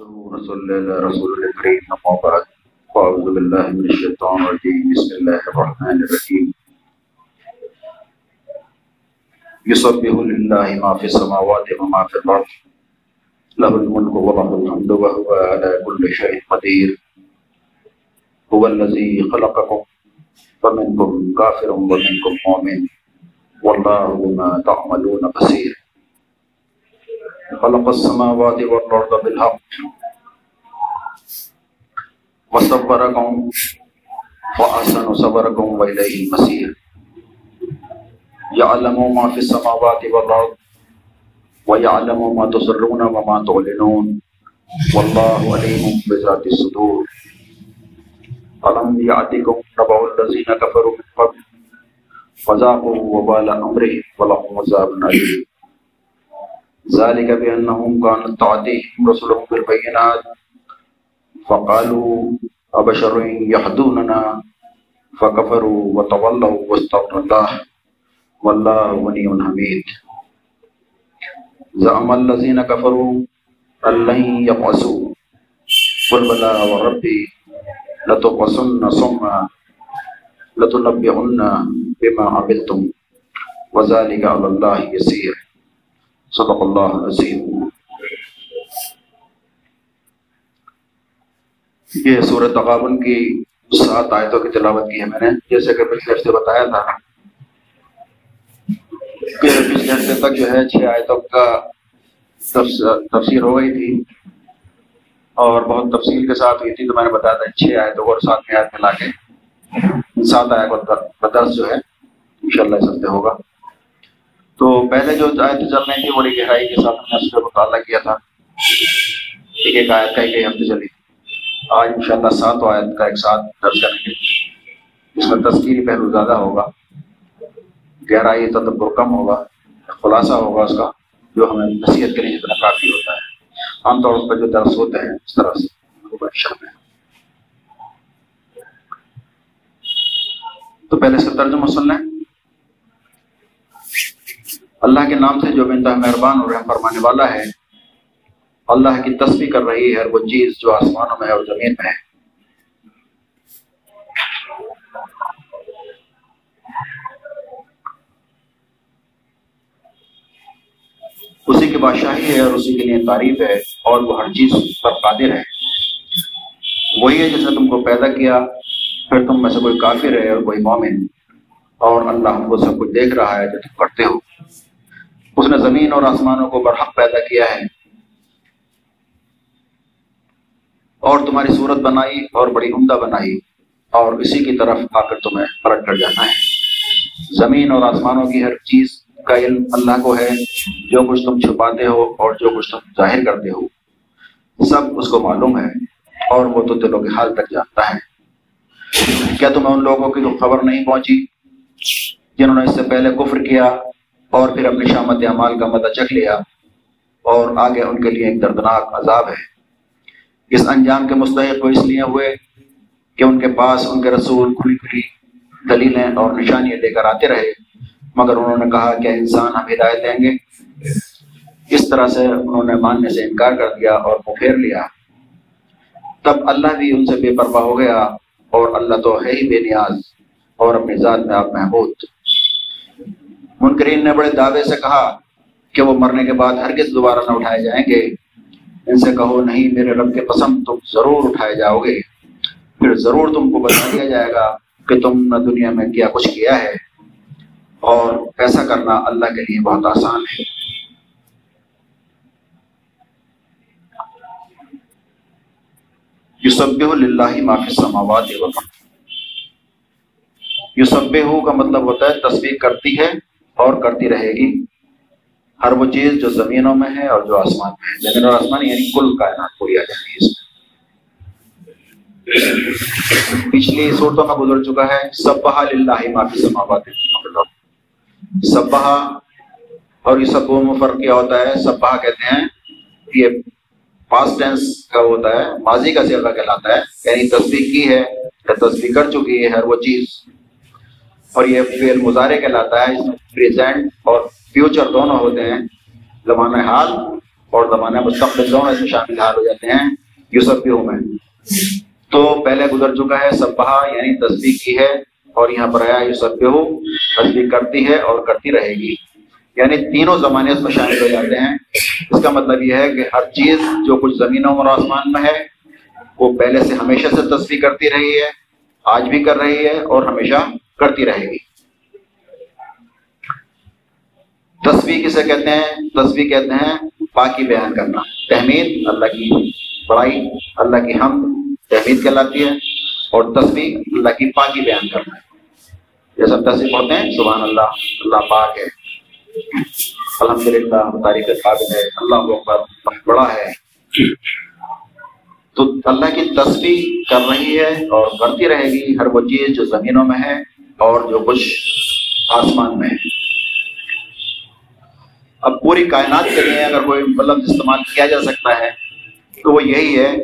رسول الله رسول الكريم أما بعد فأعوذ بالله من الشيطان الرجيم بسم الله الرحمن الرحيم يسبح لله ما في السماوات وما في الأرض له الملك وله الحمد وهو على كل شيء قدير هو الذي خلقكم فمنكم كافر ومنكم مؤمن والله بما تعملون بصير خلق السماوات والأرض بالحق. وصبركم وأحسن صبركم وإليه المصير. يعلم ما في السماوات والأرض ويعلم ما تسرون وما تعلنون. والله عليم بذات الصدور. ألم يأتكم نبأ الذين كفروا من قبل فذاقوا وبال أمرهم ولهم عذاب أليم. ذلك بأنهم كانت تعتيهم رسلهم بالبينات. فقالوا، أبشر يهدوننا فكفروا وتولوا واستغفر الله والله غني حميد. زعم الذين كفروا أن لن يبعثوا. قل بلى وربي، لتبعثن ثم لتنبئن بما عملتم. وذلك على الله يسير. صدق اللہ عظیم یہ سورت تغابن کی سات آیتوں کی تلاوت کی ہے میں نے، جیسے کہ پچھلے ہفتے بتایا تھا کہ پچھلے ہفتے تک جو ہے چھ آیتوں کا تفسیر ہو گئی تھی اور بہت تفصیل کے ساتھ ہوئی تھی، تو میں نے بتایا تھا چھ آیتوں کو اور سات میں آیت ملا کے سات آیت کا درس جو ہے انشاءاللہ اس ہفتے ہوگا۔ تو پہلے جو آیتیں چل تھی بڑی گہرائی کے ساتھ ہم نے اس پہ مطالعہ کیا تھا۔ ایک ایک آیت کا ایک ایک ہفتے چلی۔ آج ان شاء اللہ سات آیت کا ایک ساتھ درج کریں گے۔ اس میں تذکیری پہلو زیادہ ہوگا، گہرائی تدبر کم ہوگا، خلاصہ ہوگا اس کا، جو ہمیں نصیحت کے لیے جتنا کافی ہوتا ہے۔ عام طور پر جو درس ہوتے ہیں، اس طرح سے۔ تو پہلے اس کا ترجمہ سن لیں اللہ کے نام سے جو بندہ مہربان اور رحم فرمانے والا ہے، اللہ کی تصویر کر رہی ہے وہ چیز جو آسمانوں میں اور زمین میں ہے۔ اسی کی بادشاہی ہے اور اسی کے لیے تعریف ہے اور وہ ہر چیز پر قادر ہے۔ وہی ہے جس نے تم کو پیدا کیا، پھر تم میں سے کوئی کافر ہے اور کوئی مومن اور اللہ ہم کو سب کچھ دیکھ رہا ہے جو تم کرتے ہو۔ اس نے زمین اور آسمانوں کو برحق پیدا کیا ہے۔ اور تمہاری صورت بنائی اور بڑی عمدہ بنائی۔ اور اسی کی طرف آ کر تمہیں پلٹ کر جانا ہے۔ زمین اور آسمانوں کی ہر چیز کا علم اللہ کو ہے۔ جو کچھ تم چھپاتے ہو اور جو کچھ تم ظاہر کرتے ہو، سب اس کو معلوم ہے۔ اور وہ تو دلوں کے حال تک جانتا ہے۔ کیا تمہیں ان لوگوں کی تو خبر نہیں پہنچی جنہوں نے اس سے پہلے کفر کیا اور پھر اپنی شامت اعمال کا مدہ چکھ لیا اور آگے ان کے لیے ایک دردناک عذاب ہے۔ اس انجام کے مستحق وہ اس لیے ہوئے کہ ان کے پاس ان کے رسول کھلی کھلی دلیلیں اور نشانیاں لے کر آتے رہے، مگر انہوں نے کہا کہ انسان ہم ہدایت دیں گے۔ اس طرح سے انہوں نے ماننے سے انکار کر دیا اور وہ پھیر لیا۔ تب اللہ بھی ان سے بے پرواہ ہو گیا اور اللہ تو ہے ہی بے نیاز اور اپنی ذات میں آپ محبوب۔ منکرین نے بڑے دعوے سے کہا کہ وہ مرنے کے بعد ہرگز دوبارہ نہ اٹھائے جائیں گے۔ ان سے کہو نہیں، میرے رب کے پسند تم ضرور اٹھائے جاؤ گے۔ پھر ضرور تم کو بتا دیا جائے گا کہ تم نے دنیا میں کیا کچھ کیا ہے۔ اور ایسا کرنا اللہ کے لیے بہت آسان ہے۔ یوسب اللہ معافی سماوات یوسب کا مطلب ہوتا ہے تصویر کرتی ہے۔ اور کرتی رہے گی۔ ہر وہ چیز جو زمینوں میں ہے اور جو آسمان میں ہے۔ زمین اور آسمان یعنی کل کائنات پوری آ جائے گی اس میں۔ پچھلی صورتوں میں گزر چکا ہے۔ سبہ اللہ معافی سماوات سبہ اور یہ سب میں فرق کیا ہوتا ہے۔ سبہ کہتے ہیں، یہ پاسٹ ٹینس کا ہوتا ہے۔ ماضی کا سیغہ کہلاتا ہے۔ یعنی تصدیق کی ہے یا تصدیق کر چکی ہے ہر وہ چیز۔ اور یہ فعل مظاہرے کہلاتا ہے، اس میں پریزنٹ اور فیوچر دونوں ہوتے ہیں۔ زمانہ حال اور زمانہ مستقبل دونوں اس میں شامل حال ہو جاتے ہیں۔ یوسف بھی میں تو پہلے گزر چکا ہے سب یعنی تصدیق کی ہے اور یہاں پر آیا یوسف بھی ہو تصدیق کرتی ہے اور کرتی رہے گی۔ یعنی تینوں زمانے اس میں شامل ہو جاتے ہیں۔ اس کا مطلب یہ ہے کہ ہر چیز جو کچھ زمینوں اور آسمان میں ہے، وہ پہلے سے ہمیشہ سے تصویر کرتی رہی ہے، آج بھی کر رہی ہے اور ہمیشہ کرتی رہے گی۔ تصویر کسے کہتے ہیں؟ تصویر کہتے ہیں پاکی بیان کرنا۔ تحمید اللہ کی بڑائی، اللہ کی ہم تحمید کہلاتی ہے، اور تصویر اللہ کی پاکی بیان کرنا ہے۔ جیسا تصویر ہوتے ہیں۔ سبحان اللہ اللہ پاک ہے۔ الحمد للہ تاریخ قابل ہے۔ اللہ بڑا ہے۔ تو اللہ کی تصویر کر رہی ہے اور کرتی رہے گی۔ ہر وہ چیز جو زمینوں میں ہے اور جو کچھ آسمان میں ہے۔ اب پوری کائنات کے لیے اگر کوئی مطلب استعمال کیا جا سکتا ہے، تو وہ یہی ہے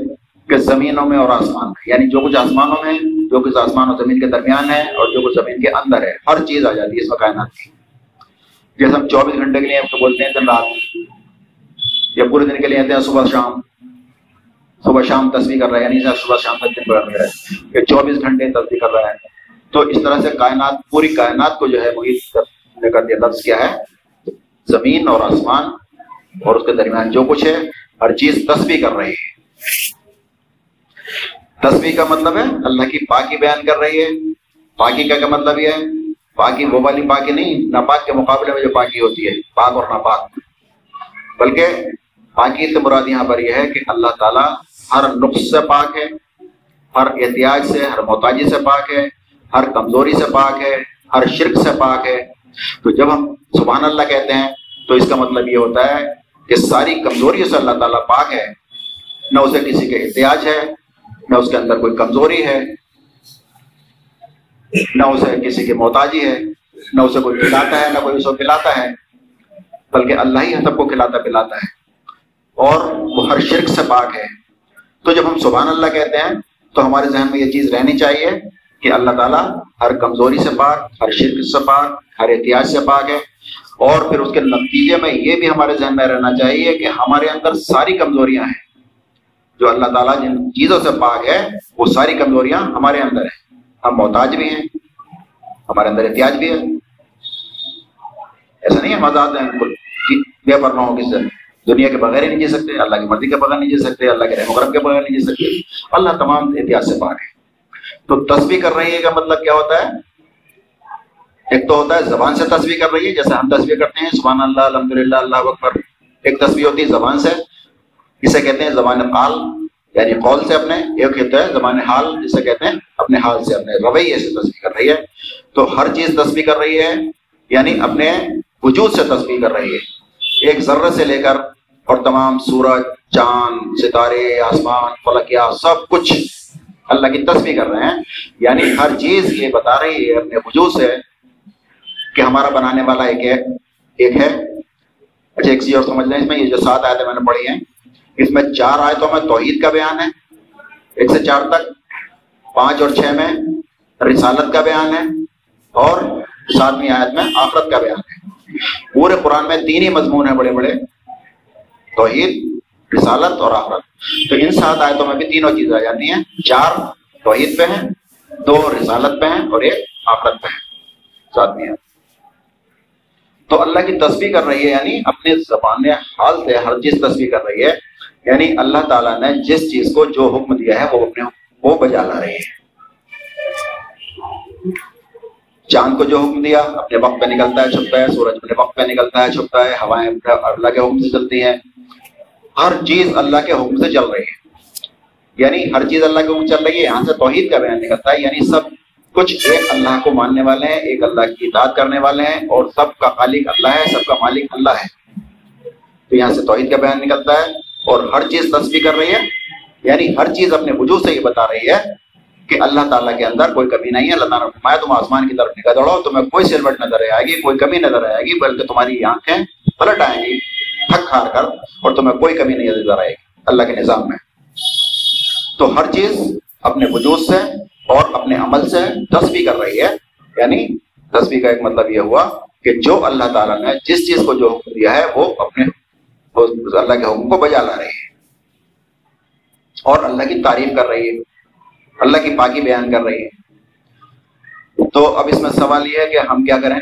کہ زمینوں میں اور آسمان میں۔ یعنی جو کچھ آسمانوں میں، جو کچھ آسمان اور زمین کے درمیان ہے اور جو کچھ زمین کے اندر ہے۔ ہر چیز آ جاتی ہے اس میں کائنات کی۔ جیسے ہم چوبیس گھنٹے کے لیے بولتے ہیں دن رات۔ یا پورے دن کے لیے آتے ہیں صبح شام۔ صبح شام تصویر کر رہا ہے یعنی صبح شام تک دن کر رہا ہے کہ چوبیس گھنٹے تصویر کر رہا ہے۔ تو اس طرح سے کائنات، پوری کائنات کو جو ہے وہی کر دیا، لفظ کیا ہے؟ زمین اور آسمان اور اس کے درمیان جو کچھ ہے، ہر چیز تسبیح کر رہی ہے۔ تسبیح کا مطلب ہے اللہ کی پاکی بیان کر رہی ہے۔ پاکی کا کیا مطلب یہ ہے؟ پاکی وہ والی پاکی نہیں، ناپاک کے مقابلے میں جو پاکی ہوتی ہے، پاک اور ناپاک۔ بلکہ پاکی سے مراد یہاں پر یہ ہے کہ اللہ تعالیٰ ہر نقص سے پاک ہے، ہر احتیاط سے، ہر محتاجی سے پاک ہے۔ ہر کمزوری سے پاک ہے، ہر شرک سے پاک ہے۔ تو جب ہم سبحان اللہ کہتے ہیں، تو اس کا مطلب یہ ہوتا ہے کہ ساری کمزوریوں سے اللہ تعالیٰ پاک ہے۔ نہ اسے کسی کے احتیاط ہے، نہ اس کے اندر کوئی کمزوری ہے، نہ اسے کسی کی محتاجی ہے، نہ اسے کوئی کھلاتا ہے، نہ کوئی اسے پلاتا ہے، بلکہ اللہ ہی سب کو کھلاتا پلاتا ہے۔ اور وہ ہر شرک سے پاک ہے۔ تو جب ہم سبحان اللہ کہتے ہیں، تو ہمارے ذہن میں یہ چیز رہنی چاہیے کہ اللہ تعالیٰ ہر کمزوری سے پاک، ہر شرک سے پاک، ہر احتیاط سے پاک ہے۔ اور پھر اس کے نتیجے میں یہ بھی ہمارے ذہن میں رہنا چاہیے کہ ہمارے اندر ساری کمزوریاں ہیں۔ جو اللہ تعالیٰ جن چیزوں سے پاک ہے، وہ ساری کمزوریاں ہمارے اندر ہیں۔ ہم محتاج بھی ہیں، ہمارے اندر احتیاط بھی ہے۔ ایسا نہیں ہے مزاج ہیں بے پرنا ہو کس سے دنیا کے بغیر ہی نہیں جی سکتے، اللہ کی مرضی کے بغیر نہیں جی سکتے، اللہ کے رحم کرم کے بغیر نہیں جی سکتے۔ اللہ تمام احتیاط سے پاک ہے تو تصویر کر رہی ہے کا مطلب کیا ہوتا ہے؟ ایک تو ہوتا ہے زبان سے تصویر کر رہی ہے، جیسے ہم تصویر کرتے ہیں، سبحان اللہ الحمد للہ اللہ اکبر، ایک تصویر ہوتی ہے زبان سے، جسے کہتے ہیں زبان قال یعنی قول سے اپنے، ایک ہوتا ہے زبان حال، جسے کہتے ہیں اپنے حال سے اپنے رویے سے تصویر کر رہی ہے۔ تو ہر چیز تصویر کر رہی ہے یعنی اپنے وجود سے تصویر کر رہی ہے۔ ایک ذرہ سے لے کر اور تمام سورج، چاند، ستارے، آسمان فلکیا سب کچھ اللہ کی تصویر کر رہے ہیں۔ یعنی ہر چیز یہ بتا رہی ہے، اپنے وجود سے کہ ہمارا بنانے والا ایک ہے ایک ہے۔ اچھا ایک چیز اور سمجھ لیں اس میں، یہ جو سات آیتیں میں نے پڑھی ہیں، اس میں چار آیتوں میں توحید کا بیان ہے، ایک سے چار تک، پانچ اور چھ میں رسالت کا بیان ہے اور ساتویں آیت میں آخرت کا بیان ہے۔ پورے قرآن میں تین ہی مضمون ہیں بڑے بڑے۔ توحید رسالت اور آخرت۔ تو ان سات آیتوں میں بھی تینوں چیزیں آ جاتی ہیں۔ چار توحید پہ ہیں، دو رسالت پہ ہیں اور ایک آخرت پہ ہیں۔ ساتویں آیت تو اللہ کی تصویر کر رہی ہے یعنی اپنے زبان حال سے ہر چیز تصویر کر رہی ہے۔ یعنی اللہ تعالیٰ نے جس چیز کو جو حکم دیا ہے، وہ اپنے وہ بجا لا رہی ہے۔ چاند کو جو حکم دیا، اپنے وقت پہ نکلتا ہے، چھپتا ہے، سورج اپنے وقت پہ نکلتا ہے، چھپتا ہے، ہوائیں اللہ کے حکم سے چلتی ہیں۔ ہر چیز اللہ کے حکم سے چل رہی ہے۔ یعنی ہر چیز اللہ کے حکم چل رہی ہے، یہاں سے توحید کا بیان نکلتا ہے۔ یعنی سب کچھ ایک اللہ کو ماننے والے ہیں، ایک اللہ کی اطاعت کرنے والے ہیں اور سب کا خالق اللہ ہے، سب کا مالک اللہ ہے۔ تو یہاں سے توحید کا بیان نکلتا ہے اور ہر چیز تصویر کر رہی ہے۔ یعنی ہر چیز اپنے وجود سے یہ بتا رہی ہے کہ اللہ تعالیٰ کے اندر کوئی کمی نہیں ہے۔ اللہ تعالیٰ نے تم آسمان کی طرف نکل دوڑو، تمہیں کوئی سلوٹ نظر آئے گی، کوئی کمی نظر آئے گی، بلکہ تمہاری آنکھیں پلٹ آئیں گی۔ تھک ہار کر اور تمہیں کوئی کمی نہیں نظر آئے گی اللہ کے نظام میں۔ تو ہر چیز اپنے وجود سے اور اپنے عمل سے تصویر کر رہی ہے۔ یعنی تصویر کا ایک مطلب یہ ہوا کہ جو اللہ تعالیٰ نے جس چیز کو جو حکم دیا ہے وہ اپنے اللہ کے حکم کو بجا لا رہی ہے۔ اور اللہ کی تعریف کر رہی ہے۔ اللہ کی پاکی بیان کر رہی ہے۔ تو اب اس میں سوال یہ ہے کہ ہم کیا کریں؟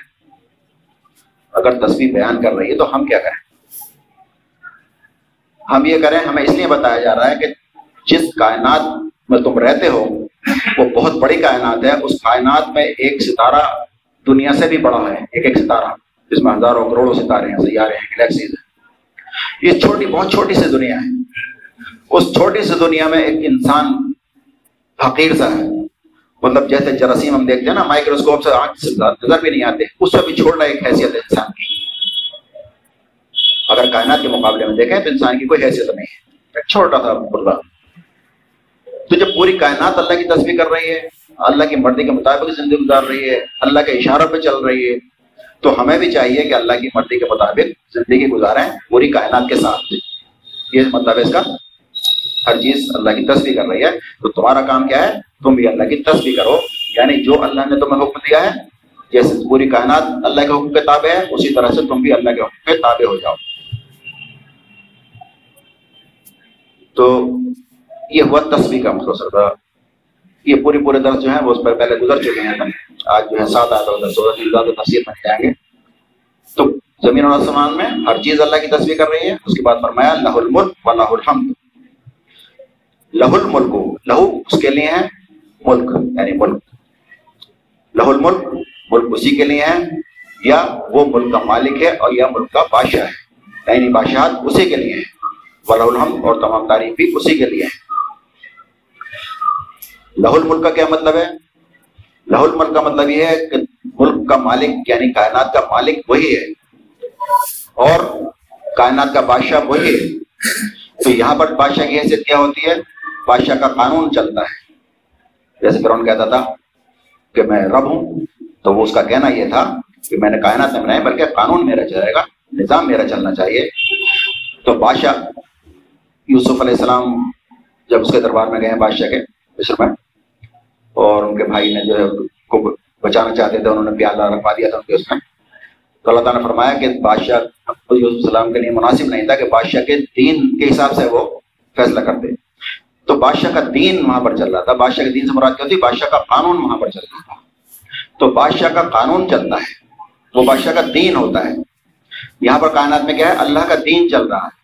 اگر تصویر بیان کر رہی ہے تو ہم کیا کریں؟ ہم یہ کریں، ہمیں اس لیے بتایا جا رہا ہے کہ جس کائنات میں تم رہتے ہو، وہ بہت بڑی کائنات ہے۔ اس کائنات میں ایک ستارہ دنیا سے بھی بڑا ہے۔ ایک ایک ستارہ۔ جس میں ہزاروں کروڑوں ستارے ہیں، سیارے ہیں، گلیکسیز ہیں۔ یہ چھوٹی، بہت چھوٹی سی دنیا ہے۔ اس چھوٹی سی دنیا میں ایک انسان حقیر سا ہے۔ مطلب جیسے جراثیم ہم دیکھتے ہیں نا، مائکروسکوپ سے آنکھ سے نظر بھی نہیں آتے، اس سے بھی چھوڑنا ایک حیثیت ہے انسان کی۔ اگر کائنات کے مقابلے میں دیکھیں تو انسان کی کوئی حیثیت نہیں ہے۔ ایک چھوٹا سا برلا تو جب پوری کائنات اللہ کی تصویر کر رہی ہے، اللہ کی مرضی کے مطابق زندگی گزار رہی ہے، اللہ کے اشاروں پہ چل رہی ہے، تو ہمیں بھی چاہیے کہ اللہ کی مرضی کے مطابق زندگی گزاریں پوری کائنات کے ساتھ۔ یہ مطلب اس کا۔ ہر چیز اللہ کی تصویر کر رہی ہے۔ تو تمہارا کام کیا ہے؟ تم بھی اللہ کی تصویر کرو۔ یعنی جو اللہ نے تمہیں حکم دیا ہے، جیسے پوری کائنات اللہ کے حکم کے تابع ہے، اسی طرح سے تم بھی اللہ کے حکم کے تابع ہو جاؤ۔ تو یہ ہوا تصویر کا مختصر تھا یہ پوری پورے درس جو ہیں وہ اس پر پہلے گزر چکے ہیں۔ آج جو ہے سات آتا زیادہ تفصیل بن جائیں گے۔ تو زمین اور آسمان میں ہر چیز اللہ کی تصویر کر رہی ہے۔ اس کے بعد فرمایا لہ الملک و لہ الحمد۔ لہ الملک، لہو اس کے لیے ہے ملک یعنی ملک۔ لہ الملک، ملک اسی کے لیے ہے، یا وہ ملک کا مالک ہے اور یا ملک کا بادشاہ ہے۔ یعنی بادشاہت اسی کے لیے ہے ولا الحمد اور تمام تعریف بھی اسی کے لیے ہے لہ الملک کا کیا مطلب ہے؟ لہ الملک کا مطلب یہ ہے کہ ملک کا مالک یعنی کائنات کا مالک وہی ہے اور کائنات کا بادشاہ وہی ہے۔ تو یہاں پر بادشاہ کی حیثیت کیا ہوتی ہے؟ بادشاہ کا قانون چلتا ہے۔ جیسے فرون کہتا تھا کہ میں رب ہوں، تو وہ اس کا کہنا یہ تھا کہ میں نے کائنات میں بنایا، بلکہ قانون میرا چلے گا، نظام میرا چلنا چاہیے۔ تو بادشاہ یوسف علیہ السلام جب اس کے دربار میں گئے ہیں، بادشاہ کے مصر میں، اور ان کے بھائی نے جو ہے کو بچانا چاہتے تھے، انہوں نے پیالہ رکھوا دیا تھا ان کے اس میں۔ تو اللہ تعالیٰ نے فرمایا کہ بادشاہ یوسف السلام کے لیے مناسب نہیں تھا کہ بادشاہ کے دین کے حساب سے وہ فیصلہ کرتے۔ تو بادشاہ کا دین وہاں پر چل رہا تھا۔ بادشاہ کے دین سے مراد کیا ہوتی بادشاہ کا قانون وہاں پر چل رہا تھا۔ تو بادشاہ کا قانون چلتا ہے، وہ بادشاہ کا دین ہوتا ہے۔ یہاں پر کائنات میں کیا ہے؟ اللہ کا دین چل رہا ہے۔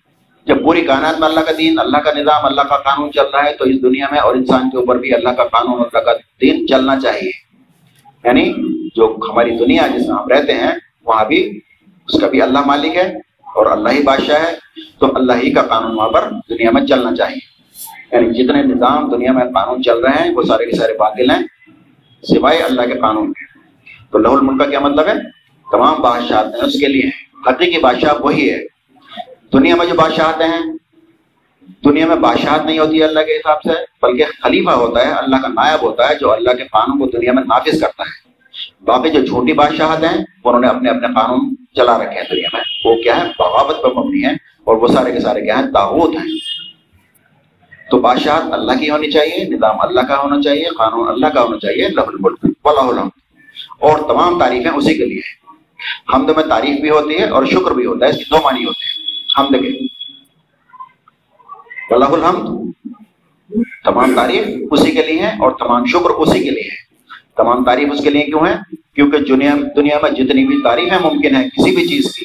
جب پوری کائنات میں اللہ کا دین، اللہ کا نظام، اللہ کا قانون چل رہا ہے تو اس دنیا میں اور انسان کے اوپر بھی اللہ کا قانون اللہ کا دین چلنا چاہیے۔ یعنی جو ہماری دنیا جس میں ہم رہتے ہیں، وہاں بھی اس کا بھی اللہ مالک ہے اور اللہ ہی بادشاہ ہے، تو اللہ ہی کا قانون وہاں پر دنیا میں چلنا چاہیے۔ یعنی جتنے نظام دنیا میں قانون چل رہے ہیں، وہ سارے کے سارے باطل ہیں، سوائے اللہ کے قانون کے۔ تو لہ الملک کا کیا مطلب ہے؟ تمام بادشاہت ہیں اس کے لیے حقیقی بادشاہ وہی ہے۔ دنیا میں جو بادشاہت ہیں، دنیا میں بادشاہت نہیں ہوتی اللہ کے حساب سے، بلکہ خلیفہ ہوتا ہے، اللہ کا نائب ہوتا ہے جو اللہ کے قانون کو دنیا میں نافذ کرتا ہے۔ باقی جو جھوٹی بادشاہت ہیں انہوں نے اپنے اپنے قانون چلا رکھے ہیں دنیا میں۔ وہ کیا ہے بغاوت پر مبنی ہے اور وہ سارے کے سارے کیا ہیں؟ تاغوت ہیں۔ تو بادشاہت اللہ کی ہونی چاہیے، نظام اللہ کا ہونا چاہیے، قانون اللہ کا ہونا چاہیے لہ الملک الحمد۔ اور تمام تعریفیں اسی کے لیے حمد میں تعریف بھی ہوتی ہے اور شکر بھی ہوتا ہے، اس کی دو معنی ہوتے ہیں۔ حمد کے اللہ الحمد۔ تمام تعریف اسی کے لیے ہے اور تمام شکر اسی کے لیے ہے۔ تمام تعریف اس کے لیے کیوں ہے؟ کیونکہ دنیا دنیا میں جتنی بھی تعریفیں ممکن ہے کسی بھی چیز کی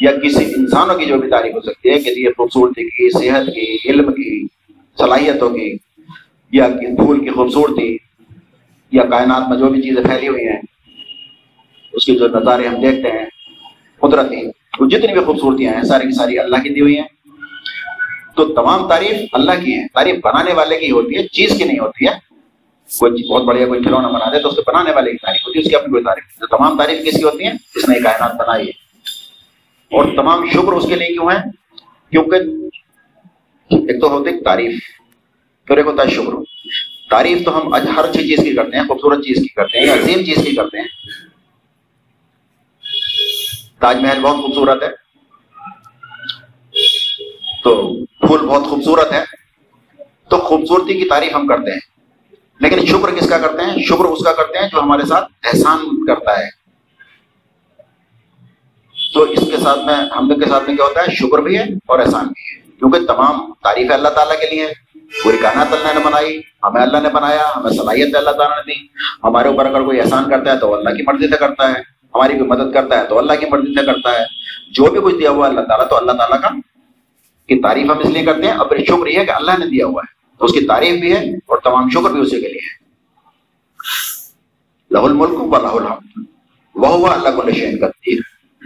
یا کسی انسانوں کی جو بھی تعریف ہو سکتی ہے، کہ یہ خوبصورتی کی، صحت کی، علم کی، صلاحیتوں کی، یا پھول کی خوبصورتی، یا کائنات میں جو بھی چیزیں پھیلی ہوئی ہیں، اس کے جو نظارے ہم دیکھتے ہیں، قدرتی وہ جتنی بھی خوبصورتیاں ہیں، ساری کی ساری اللہ کی دی ہوئی ہیں۔ تو تمام تعریف اللہ کی ہیں۔ تعریف بنانے والے کی ہوتی ہے، چیز کی نہیں ہوتی ہے۔ کوئی بہت بڑھیا کوئی کھلونا بنا دے تو اس کے بنانے والے کی تعریف ہوتی ہے، اس کی اپنی کوئی تعریف تو تمام تعریف کس کی ہوتی ہیں؟ جس نے کائنات بنائی ہے۔ اور تمام شکر اس کے لیے کیوں ہے کیونکہ ایک تو ہوتی تعریف، پھر ایک ہوتا ہے شکر۔ تعریف تو ہم ہر اچھی چیز کی کرتے ہیں، خوبصورت چیز کی کرتے ہیں، عظیم چیز کی کرتے ہیں۔ تاج محل بہت خوبصورت ہے۔ تو پھول بہت خوبصورت ہے تو خوبصورتی کی تعریف ہم کرتے ہیں۔ لیکن شکر کس کا کرتے ہیں؟ شکر اس کا کرتے ہیں جو ہمارے ساتھ احسان کرتا ہے۔ تو اس کے ساتھ میں، ہم کے ساتھ میں کیا ہوتا ہے؟ شکر بھی ہے اور احسان بھی ہے۔ کیونکہ تمام تعریف اللہ تعالیٰ کے لیے پوری کائنات اللہ نے بنائی، ہمیں اللہ نے بنایا، ہمیں صلاحیت اللہ تعالیٰ نے دی۔ ہمارے اوپر اگر کوئی احسان کرتا ہے تو اللہ کی مرضی سے کرتا ہے۔ ہماری کوئی مدد کرتا ہے تو اللہ کی مرضی سے کرتا ہے۔ جو بھی کچھ دیا ہوا اللہ تعالیٰ تو اللہ تعالیٰ کا کی تعریف ہم اس لیے کرتے ہیں۔ اب شکر یہ کہ اللہ نے دیا ہوا ہے۔ تو اس کی تعریف بھی ہے اور تمام شکر بھی اسی کے لیے ہے۔ لہ الملک و لہ الحمد۔ وہ ہوا اللہ کو نشین کرتی ہے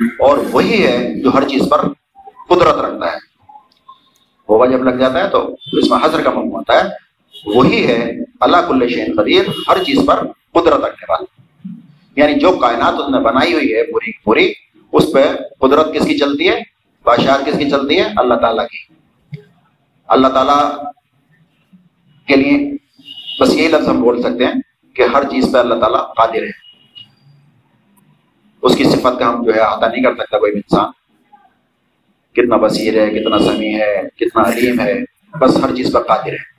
اور وہی ہے جو ہر چیز پر قدرت رکھتا ہے۔ ہوگا جب لگ جاتا ہے تو اس میں حضر کا مفہوم ہوتا ہے۔ وہی ہے اللہ کل شین قدیر۔ ہر چیز پر قدرت رکھنے والا۔ یعنی جو کائنات اس نے بنائی ہوئی ہے پوری پوری، اس پہ قدرت کس کی چلتی ہے؟ بادشاہ کس کی چلتی ہے؟ اللہ تعالیٰ کی۔ اللہ تعالیٰ کے لیے بس یہی لفظ ہم بول سکتے ہیں کہ ہر چیز پہ اللہ تعالیٰ قادر ہے۔ اس کی صفت کا ہم جو ہے احاطہ نہیں کر سکتا کوئی بھی انسان۔ کتنا بصیر ہے، کتنا سمیع ہے، کتنا علیم ہے، بس ہر چیز پر قادر ہے۔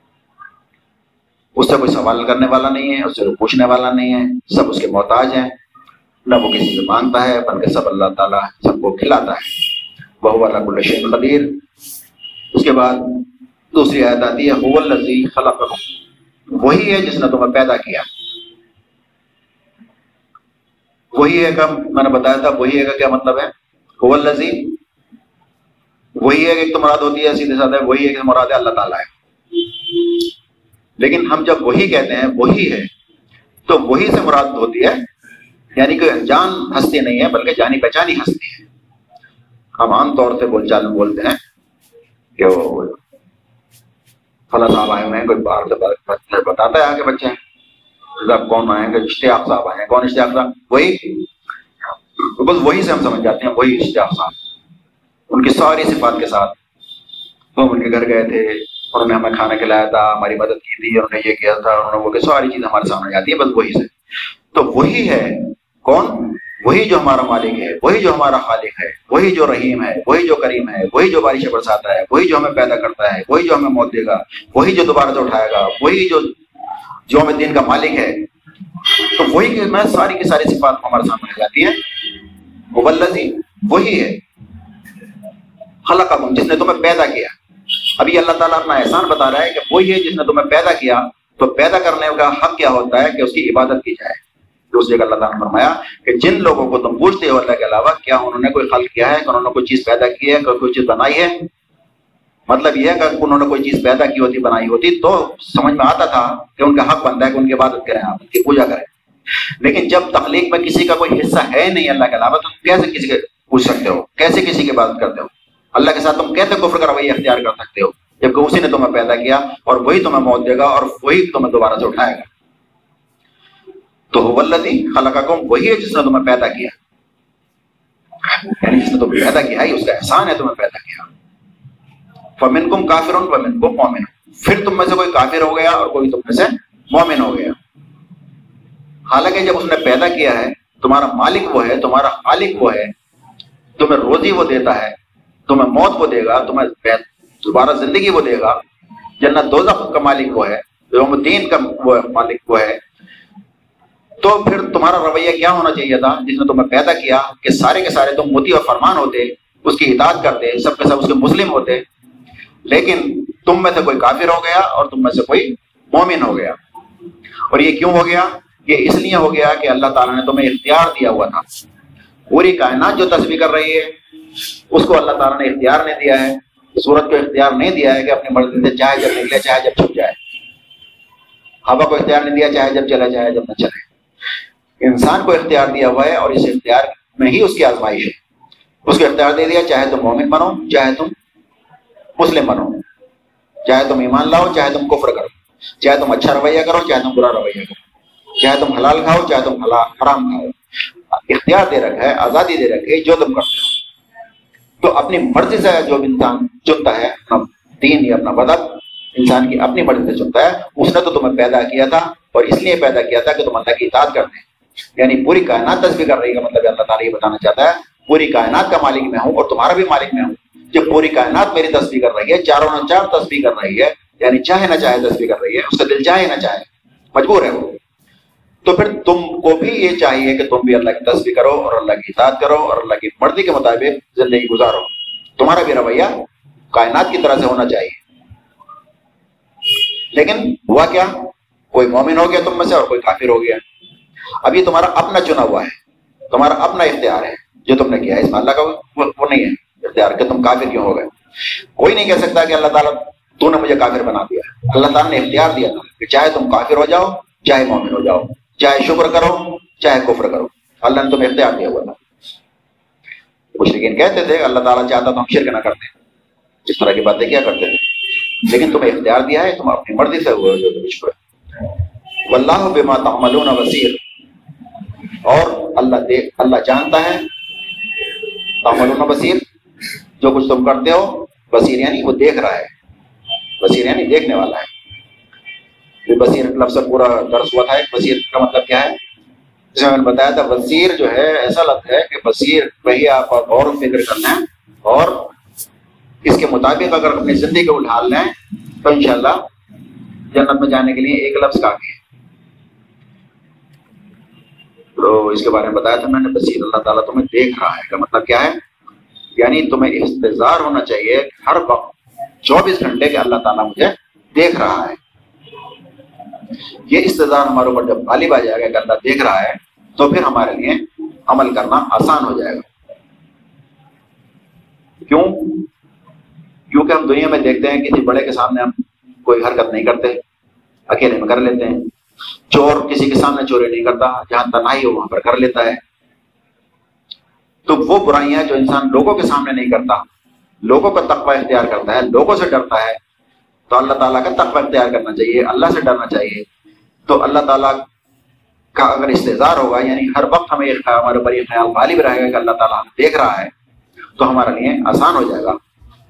اس سے کوئی سوال کرنے والا نہیں ہے، اس سے کوئی پوچھنے والا نہیں ہے۔ سب اس کے محتاج ہیں۔ نہ وہ کسی سے مانگتا ہے، بلکہ سب اللہ تعالیٰ سب کو کھلاتا ہے۔ وہ اللہ الشین قدیر۔ اس کے بعد دوسری آیت آتی ہے خلق وہی ہے جس نے تمہیں پیدا کیا۔ وہی ہے کہ میں نے بتایا تھا، وہی ہے کا کیا مطلب ہے؟ الزی وہی ہے کہ ایک تو مراد ہوتی ہے، سیدھے سادھے وہی ہے کہ مراد ہے اللہ تعالیٰ ہے۔ لیکن ہم جب وہی کہتے ہیں، وہی ہے، تو وہی سے مراد ہوتی ہے یعنی کہ جان ہستی نہیں ہے، بلکہ جانی پہچانی ہستی ہے۔ ہم عام طور سے بول چال میں بولتے ہیں کہ وہ فلاں صاحب آئے ہوئے ہیں، کوئی باہر سے بتاتا ہے آگے بچے۔ کون آئے ہیں؟ اشتیاق صاحب آئے ہیں۔ کون اشتیاق صاحب؟ وہی۔ بس وہی سے ہم سمجھ جاتے ہیں، وہی اشتیاق صاحب۔ ان کی ساری صفات کے ساتھ۔ ہم ان کے گھر گئے تھے انہوں نے ہمیں کھانا کھلایا تھا، ہماری مدد کی تھی انہوں نے یہ کیا تھا، انہوں نے وہ کہ ساری چیز ہمارے سامنے جاتی ہے، بس وہی سے۔ تو وہی ہے، کون؟ وہی جو ہمارا مالک ہے، وہی جو ہمارا خالق ہے، وہی جو رحیم ہے، وہی جو کریم ہے، وہی جو بارش برساتا ہے، وہی جو ہمیں پیدا کرتا ہے، وہی جو ہمیں موت دے گا، وہی جو دوبارہ سے اٹھائے گا، وہی جو جو ہمیں دین کا مالک ہے۔ تو وہی میں ساری کی ساری صفات ہمارے سامنے جاتی ہے وہی ہے۔ خلق جس نے تمہیں پیدا کیا۔ ابھی اللہ تعالیٰ اپنا احسان بتا رہا ہے کہ وہی ہے جس نے تمہیں پیدا کیا، تو پیدا کرنے کا حق کیا ہوتا ہے کہ اس کی عبادت کی جائے۔ دوسری جگہ اللہ تعالیٰ نے فرمایا کہ جن لوگوں کو تم پوچھتے ہو اللہ کے علاوہ، کیا انہوں نے کوئی خلق کیا ہے، کہ انہوں نے کوئی چیز پیدا کی ہے کوئی چیز بنائی ہے؟ مطلب یہ ہے کہ انہوں نے کوئی چیز پیدا کی ہوتی، بنائی ہوتی، تو سمجھ میں آتا تھا کہ ان کا حق بنتا ہے کہ ان کی عبادت کریں آپ، ان کی پوجا کریں۔ لیکن جب تخلیق میں کسی کا کوئی حصہ ہے نہیں اللہ کے علاوہ، تو کیسے کسی کے پوچھ سکتے ہو؟ کیسے کسی کی عبادت کرتے ہو؟ اللہ کے ساتھ تم کیسے کفر کا رویہ اختیار کر سکتے ہو۔ جبکہ اسی نے تمہیں پیدا کیا اور وہی تمہیں موت دے گا اور وہی تمہیں دوبارہ سے اٹھائے گا۔ تو ولدی خلق وہی ہے جس نے تمہیں پیدا کیا۔ یعنی جس نے تمہیں پیدا کیا، ہی اس کا احسان ہے تمہیں پیدا کیا۔ فمن کم کافر ومن کو مومن پھر تم میں سے کوئی کافر ہو گیا اور کوئی تم میں سے مومن ہو گیا۔ حالانکہ جب اس نے پیدا کیا ہے، تمہارا مالک وہ ہے، تمہارا خالق وہ ہے، تمہیں روزی وہ دیتا ہے۔ تمہیں موت وہ دے گا، تمہیں دوبارہ زندگی وہ دے گا۔ جنت دو کا مالک وہ ہے، یوم الدین کا وہ مالک وہ ہے۔ تو پھر تمہارا رویہ کیا ہونا چاہیے تھا؟ جس نے تمہیں پیدا کیا کہ سارے کے سارے تم موتی اور فرمان ہوتے، اس کی اطاعت کرتے، سب کے سب اس کے مسلم ہوتے۔ لیکن تم میں سے کوئی کافر ہو گیا اور تم میں سے کوئی مومن ہو گیا۔ اور یہ کیوں ہو گیا؟ یہ اس لیے ہو گیا کہ اللہ تعالیٰ نے تمہیں اختیار دیا ہوا تھا۔ پوری کائنات جو تصویر کر رہی ہے اس کو اللہ تعالیٰ نے اختیار نہیں دیا ہے سورت کو اختیار نہیں دیا ہے کہ اپنی مرضی سے چاہے جب نکلے، چاہے جب چھپ جائے۔ ہوا کو اختیار نہیں دیا، چاہے جب چلے چاہے جب نہ چلے۔ انسان کو اختیار دیا ہوا ہے اور اس اختیار میں ہی اس کی آزمائش ہے۔ اس کو اختیار دے دیا، چاہے تم مومن بنو، چاہے تم مسلم بنو۔ چاہے تم ایمان لاؤ، چاہے تم کفر کرو۔ چاہے تم اچھا رویہ کرو، چاہے تم برا رویہ کرو۔ چاہے تم حلال کھاؤ، چاہے تم حرام کھاؤ۔ اختیار دے رکھا ہے، آزادی دے رکھے جو تم کرتے ہو۔ تو اپنی مرضی سے جو انسان چنتا ہے، اپنا دین یا اپنا بدب انسان کی اپنی مرضی سے چنتا ہے، اس نے تو تمہیں پیدا کیا تھا اور اس لیے پیدا کیا تھا کہ تم اللہ کی اطاعت کرتے ہیں یعنی پوری کائنات تصویر کر رہی ہے مطلب اللہ تعالیٰ یہ بتانا چاہتا ہے، پوری کائنات کا مالک میں ہوں اور تمہارا بھی مالک میں ہوں۔ جب پوری کائنات میری تصویر کر رہی ہے، چاروں نہ چار تصویر کر رہی ہے یعنی چاہے نہ چاہے تصویر کر رہی ہے، اس کا دل چاہے نہ چاہے، مجبور ہے وہ۔ تو پھر تم کو بھی یہ چاہیے کہ تم بھی اللہ کی تصویر کرو اور اللہ کی اطاعت کرو اور اللہ کی مرضی کے مطابق زندگی گزارو۔ تمہارا بھی رویہ کائنات کی طرح سے ہونا چاہیے۔ لیکن ہوا کیا؟ کوئی مومن ہو گیا تم میں سے اور کوئی کافر ہو گیا۔ اب یہ تمہارا اپنا چنا ہوا ہے۔ تمہارا اپنا اختیار ہے۔ جو تم نے کیا ہے اس میں اللہ کا وہ نہیں ہے۔ اختیار کہ تم کافر کیوں ہو گئے۔ کوئی نہیں کہہ سکتا کہ اللہ تعالیٰ تو نے مجھے کافر بنا دیا۔ اللہ تعالیٰ نے اختیار دیا تھا کہ چاہے تم کافر ہو جاؤ، چاہے مومن ہو جاؤ۔ چاہے شکر کرو، چاہے کفر کرو۔ اللہ نے تمہیں اختیار دیا ہوا تھا۔ کچھ لیکن کہتے تھے، اللہ تعالیٰ چاہتا تو ہم شرک نہ کرتے۔ اس طرح کی باتیں کیا کرتے تھے؟ لیکن تمہیں اختیار دیا ہے، تم اپنی مرضی سے ہوئے جو تم واللہ بما تعملون وسیر اور اللہ دیکھ اللہ جانتا ہے۔ تعملون وسیر جو کچھ تم کرتے ہو، بصیر یعنی وہ دیکھ رہا ہے۔ بصیر یعنی دیکھنے والا ہے۔ بصیر لفظ پورا درس ہوا تھا۔ ایک بصیر کا مطلب کیا ہے؟ جس میں نے بتایا تھا بصیر جو ہے، ایسا لفظ ہے کہ بصیر وہی آپ غور و فکر کرنا ہے اور اس کے مطابق اگر اپنی زندگی کو ڈھال لیں، تو انشاءاللہ جنت میں جانے کے لیے ایک لفظ کافی ہے۔ تو اس کے بارے میں بتایا تھا میں نے بصیر اللہ تعالیٰ تمہیں دیکھ رہا ہے۔ کا مطلب کیا ہے؟ یعنی تمہیں انتظار ہونا چاہیے ہر وقت چوبیس گھنٹے کے اللہ تعالیٰ مجھے دیکھ رہا ہے۔ یہ استظار ہمارے اوپر جب غالب آ جائے گا کہ اللہ دیکھ رہا ہے، تو پھر ہمارے لیے عمل کرنا آسان ہو جائے گا۔ کیوں؟ کیونکہ ہم دنیا میں دیکھتے ہیں کسی بڑے کے سامنے ہم کوئی حرکت نہیں کرتے، اکیلے میں کر لیتے ہیں۔ چور کسی کے سامنے چوری نہیں کرتا، جہاں تنہائی ہو وہاں پر کر لیتا ہے۔ تو وہ برائیاں جو انسان لوگوں کے سامنے نہیں کرتا، لوگوں کا تقوی اختیار کرتا ہے، لوگوں سے ڈرتا ہے تو اللہ تعالیٰ کا تقوی اختیار کرنا چاہیے، اللہ سے ڈرنا چاہیے۔ تو اللہ تعالیٰ کا اگر استظار ہوگا یعنی ہر وقت ہمیں ہمارے اوپر یہ خیال غالب رہے گا کہ اللہ تعالیٰ ہمیں دیکھ رہا ہے، تو ہمارے لیے آسان ہو جائے گا۔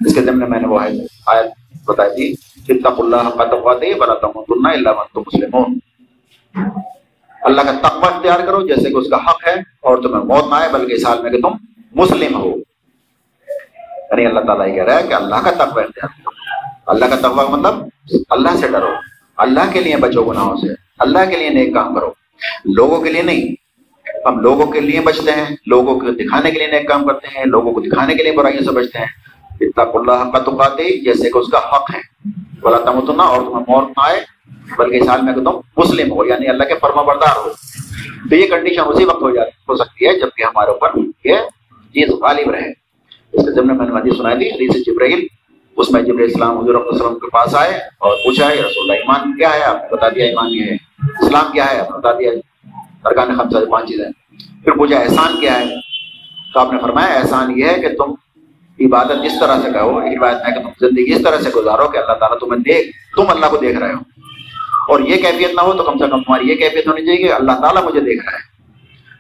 اس کے ذمے میں نے وہ آیت بتائی تھی تق اللہ کا تقوا دے بلا اللہ اللہ کا تقوی اختیار کرو جیسے کہ اس کا حق ہے اور تمہیں موت نہ آئے، بلکہ اس حال میں کہ تم مسلم ہو۔ یعنی اللہ تعالیٰ یہ کہہ رہا ہے کہ اللہ کا تقوی اختیار کرو۔ اللہ کا تقوی مطلب اللہ سے ڈرو، اللہ کے لیے بچو گناہوں سے، اللہ کے لیے نیک کام کرو۔ لوگوں کے لیے نہیں، ہم لوگوں کے لیے بچتے ہیں، لوگوں کو دکھانے کے لیے نیک کام کرتے ہیں، لوگوں کو دکھانے کے لیے برائیوں سے بچتے ہیں۔ اتنا اللہ کا تقاتے جیسے کہ اس کا حق ہے۔ بولا تمتنا اور تمہیں موت نہ آئے، بلکہ اس حال میں کہ تم مسلم ہو یعنی اللہ کے فرما بردار ہو۔ تو یہ کنڈیشن اسی وقت ہو جاتی، ہو سکتی ہے جبکہ ہمارے اوپر یہ چیز غالب رہے۔ اس کے ضمن میں نے حدیث سنائی تھی، حدیث جبرائیل اس میں جبر اسلام حضور وسلم کے پاس آئے اور پوچھا ہے رسول اللہ، ایمان کیا ہے؟ آپ نے بتا دیا ایمان یہ ہے۔ اسلام کیا ہے؟ آپ نے بتا دیا۔ ارکان خمسہ پانچ چیزیں پھر پوچھا، احسان کیا ہے؟ تو آپ نے فرمایا، احسان یہ ہے کہ تم عبادت اس طرح سے کہو عبادت ہے کہ تم زندگی اس طرح سے گزارو کہ اللہ تعالیٰ تمہیں دیکھ، تم اللہ کو دیکھ رہے ہو۔ اور یہ کیفیت نہ ہو تو کم سے کم تمہاری یہ کیفیت ہونی چاہیے کہ اللہ تعالیٰ مجھے دیکھ رہا ہے۔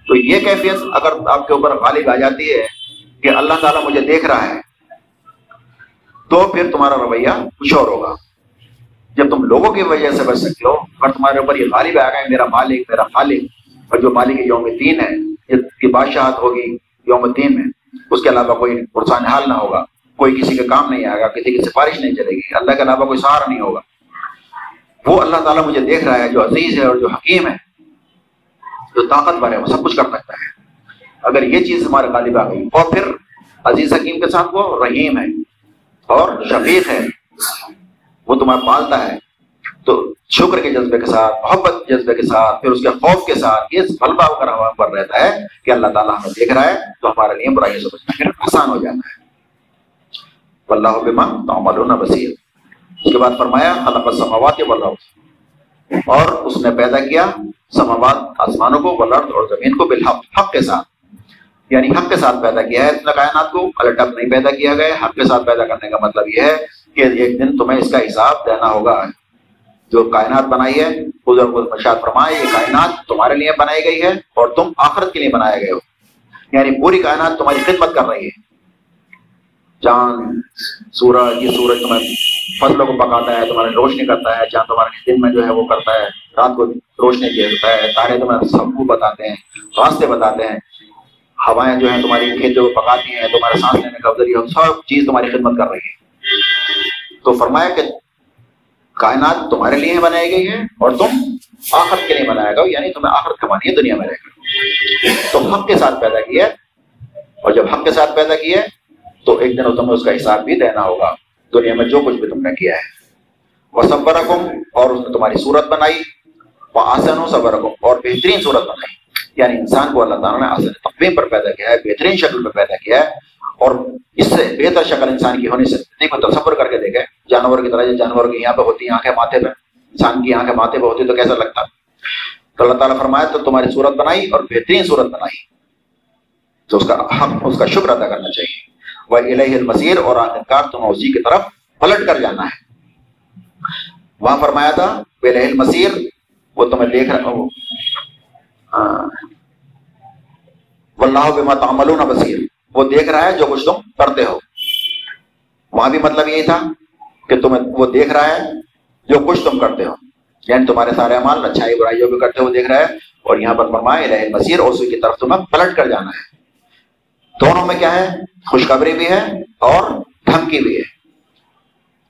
تو یہ کیفیت اگر آپ کے اوپر غالب آ جاتی ہے کہ اللہ تعالیٰ مجھے دیکھ رہا ہے تو پھر تمہارا رویہ کچھ اور ہوگا۔ جب تم لوگوں کی وجہ سے بچ سکتے ہو اگر تمہارے اوپر یہ غالب آ گئے، میرا مالک، میرا خالق، اور جو مالک یوم دین ہے جس کی بادشاہت ہوگی یوم دین میں۔ اس کے علاوہ کوئی پرسان حال نہ ہوگا، کوئی کسی کے کام نہیں آئے گا، کسی کی سفارش نہیں چلے گی، اللہ کے علاوہ کوئی سہارا نہیں ہوگا۔ وہ اللہ تعالیٰ مجھے دیکھ رہا ہے، جو عزیز ہے اور جو حکیم ہے، جو طاقتور ہے، وہ سب کچھ کر سکتا ہے۔ اگر یہ چیز ہمارے غالب آ گئی اور پھر عزیز حکیم کے ساتھ وہ رحیم ہے۔ اور شفیق ہے وہ تمہیں پالتا ہے تو شکر کے جذبے کے ساتھ، محبت کے جذبے کے ساتھ، پھر اس کے خوف کے ساتھ یہ پھل اگر ہمارے پر رہتا ہے کہ اللہ تعالیٰ ہمیں دیکھ رہا ہے تو ہمارے لیے برائی سمجھنا پھر آسان ہو جاتا ہے۔ اللہ بما تو بصیر۔ اس کے بعد فرمایا، خلق سماوات والارض۔ اور اس نے پیدا کیا سماوات آسمانوں کو، والارض اور زمین کو بالحق، حق کے ساتھ۔ یعنی حق کے ساتھ پیدا کیا ہے اس نے کائنات کو الٹپ نہیں پیدا کیا گیا حق کے ساتھ پیدا کرنے کا مطلب یہ ہے کہ ایک دن تمہیں اس کا حساب دینا ہوگا۔ جو کائنات بنائی ہے، خود خود مشاد فرمائے، یہ کائنات تمہارے لیے بنائی گئی ہے اور تم آخرت کے لیے بنائے گئے ہو۔ یعنی پوری کائنات تمہاری خدمت کر رہی ہے۔ چاند، سورج، یہ سورج تمہیں فصلوں کو پکاتا ہے، تمہاری روشنی کرتا ہے، چاند تمہارے دن میں جو ہے وہ کرتا ہے، رات کو روشنی دیتا ہے، تارے تمہیں سب کو بتاتے ہیں، راستے بتاتے ہیں۔ ہوائیں جو ہیں تمہاری کھیتوں کو پکاتی ہیں، تمہارے سانس لینے کا ذریعہ سب چیز تمہاری خدمت کر رہی ہے تو فرمایا کہ کائنات تمہارے لیے بنائی گئی ہے اور تم آخرت کے لیے بنایا گا یعنی تمہیں آخرت کمانی ہے دنیا میں رہ کر۔ تم حق کے ساتھ پیدا کیا اور جب حق کے ساتھ پیدا کیا تو ایک دن تمہیں اس کا حساب بھی دینا ہوگا۔ دنیا میں جو کچھ بھی تم نے کیا ہے۔ وہ سب اور اس نے تمہاری صورت بنائی۔ وہ آسن ہو صبر اور بہترین صورت بنائی۔ یعنی انسان کو اللہ تعالیٰ نے آسن تقویم پر پیدا کیا ہے، بہترین شکل میں پیدا کیا ہے، اور اس سے بہتر شکل انسان کی ہونے سے کو تصور کر کے دیکھے جانور کی طرح جانور کی یہاں پہ ہوتی ہیں، آنکھیں ماتھے پہ، انسان کی آنکھیں ماتھے پہ ہوتی تو کیسا لگتا؟ تو اللہ تعالیٰ فرمایا، تو تمہاری صورت بنائی اور بہترین صورت بنائی۔ تو اس کا حق، اس کا شکر ادا کرنا چاہیے۔ وہ الہ المسیر اور آخرکار تمہیں اسی کی طرف پلٹ کر جانا ہے۔ وہاں فرمایا تھا، وہ الہ المسیر وہ تمہیں دیکھ رہا واللہ بما تعملون بصیر۔ وہ دیکھ رہا ہے جو کچھ تم کرتے ہو۔ وہاں بھی مطلب یہی تھا کہ تمہیں وہ دیکھ رہا ہے جو کچھ تم کرتے ہو۔ یعنی تمہارے سارے امال اچھائی برائی جو بھی کرتے ہو دیکھ رہا ہے اور یہاں پر فرمائے الہ مسیر اور اسی کی طرف تمہیں پلٹ کر جانا ہے۔ دونوں میں کیا ہے؟ خوشخبری بھی ہے اور دھمکی بھی ہے۔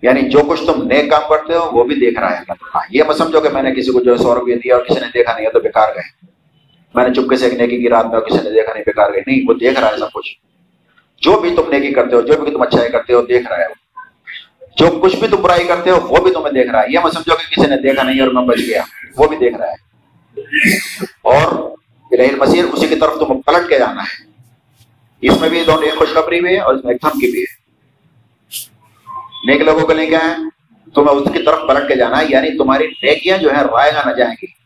یعنی جو کچھ تم نیک کام کرتے ہو، وہ بھی دیکھ رہا ہے۔ ہاں، یہ میں سمجھو کہ میں نے کسی کو جو ہے سو روپیہ دیا اور کسی نے دیکھا نہیں ہے تو بیکار گئے۔ میں نے چپکے سے ایک نیکی کی رات میں کسی نے دیکھا نہیں بیکار گئے۔ نہیں، وہ دیکھ رہا ہے سب کچھ۔ جو بھی تم نیکی کرتے ہو، جو بھی تم اچھائی کرتے ہو، دیکھ رہا ہے جو کچھ بھی تم برائی کرتے ہو، وہ بھی تمہیں دیکھ رہا ہے۔ یہ میں سمجھو کہ کسی نے دیکھا نہیں اور میں بچ گیا۔ وہ بھی دیکھ رہا ہے۔ اور الہ مسیر اسی کی طرف تم پلٹ کے جانا ہے۔ اس میں بھی دونوں ایک خوشخبری بھی ہے اور اس میں ایک دھمکی بھی ہے۔ نیک لوگوں کے لیے کیا ہے؟ تمہیں اس کی طرف پلٹ کے جانا ہے یعنی تمہاری نیکیاں جو ہے رائے گا نہ جائیں گی۔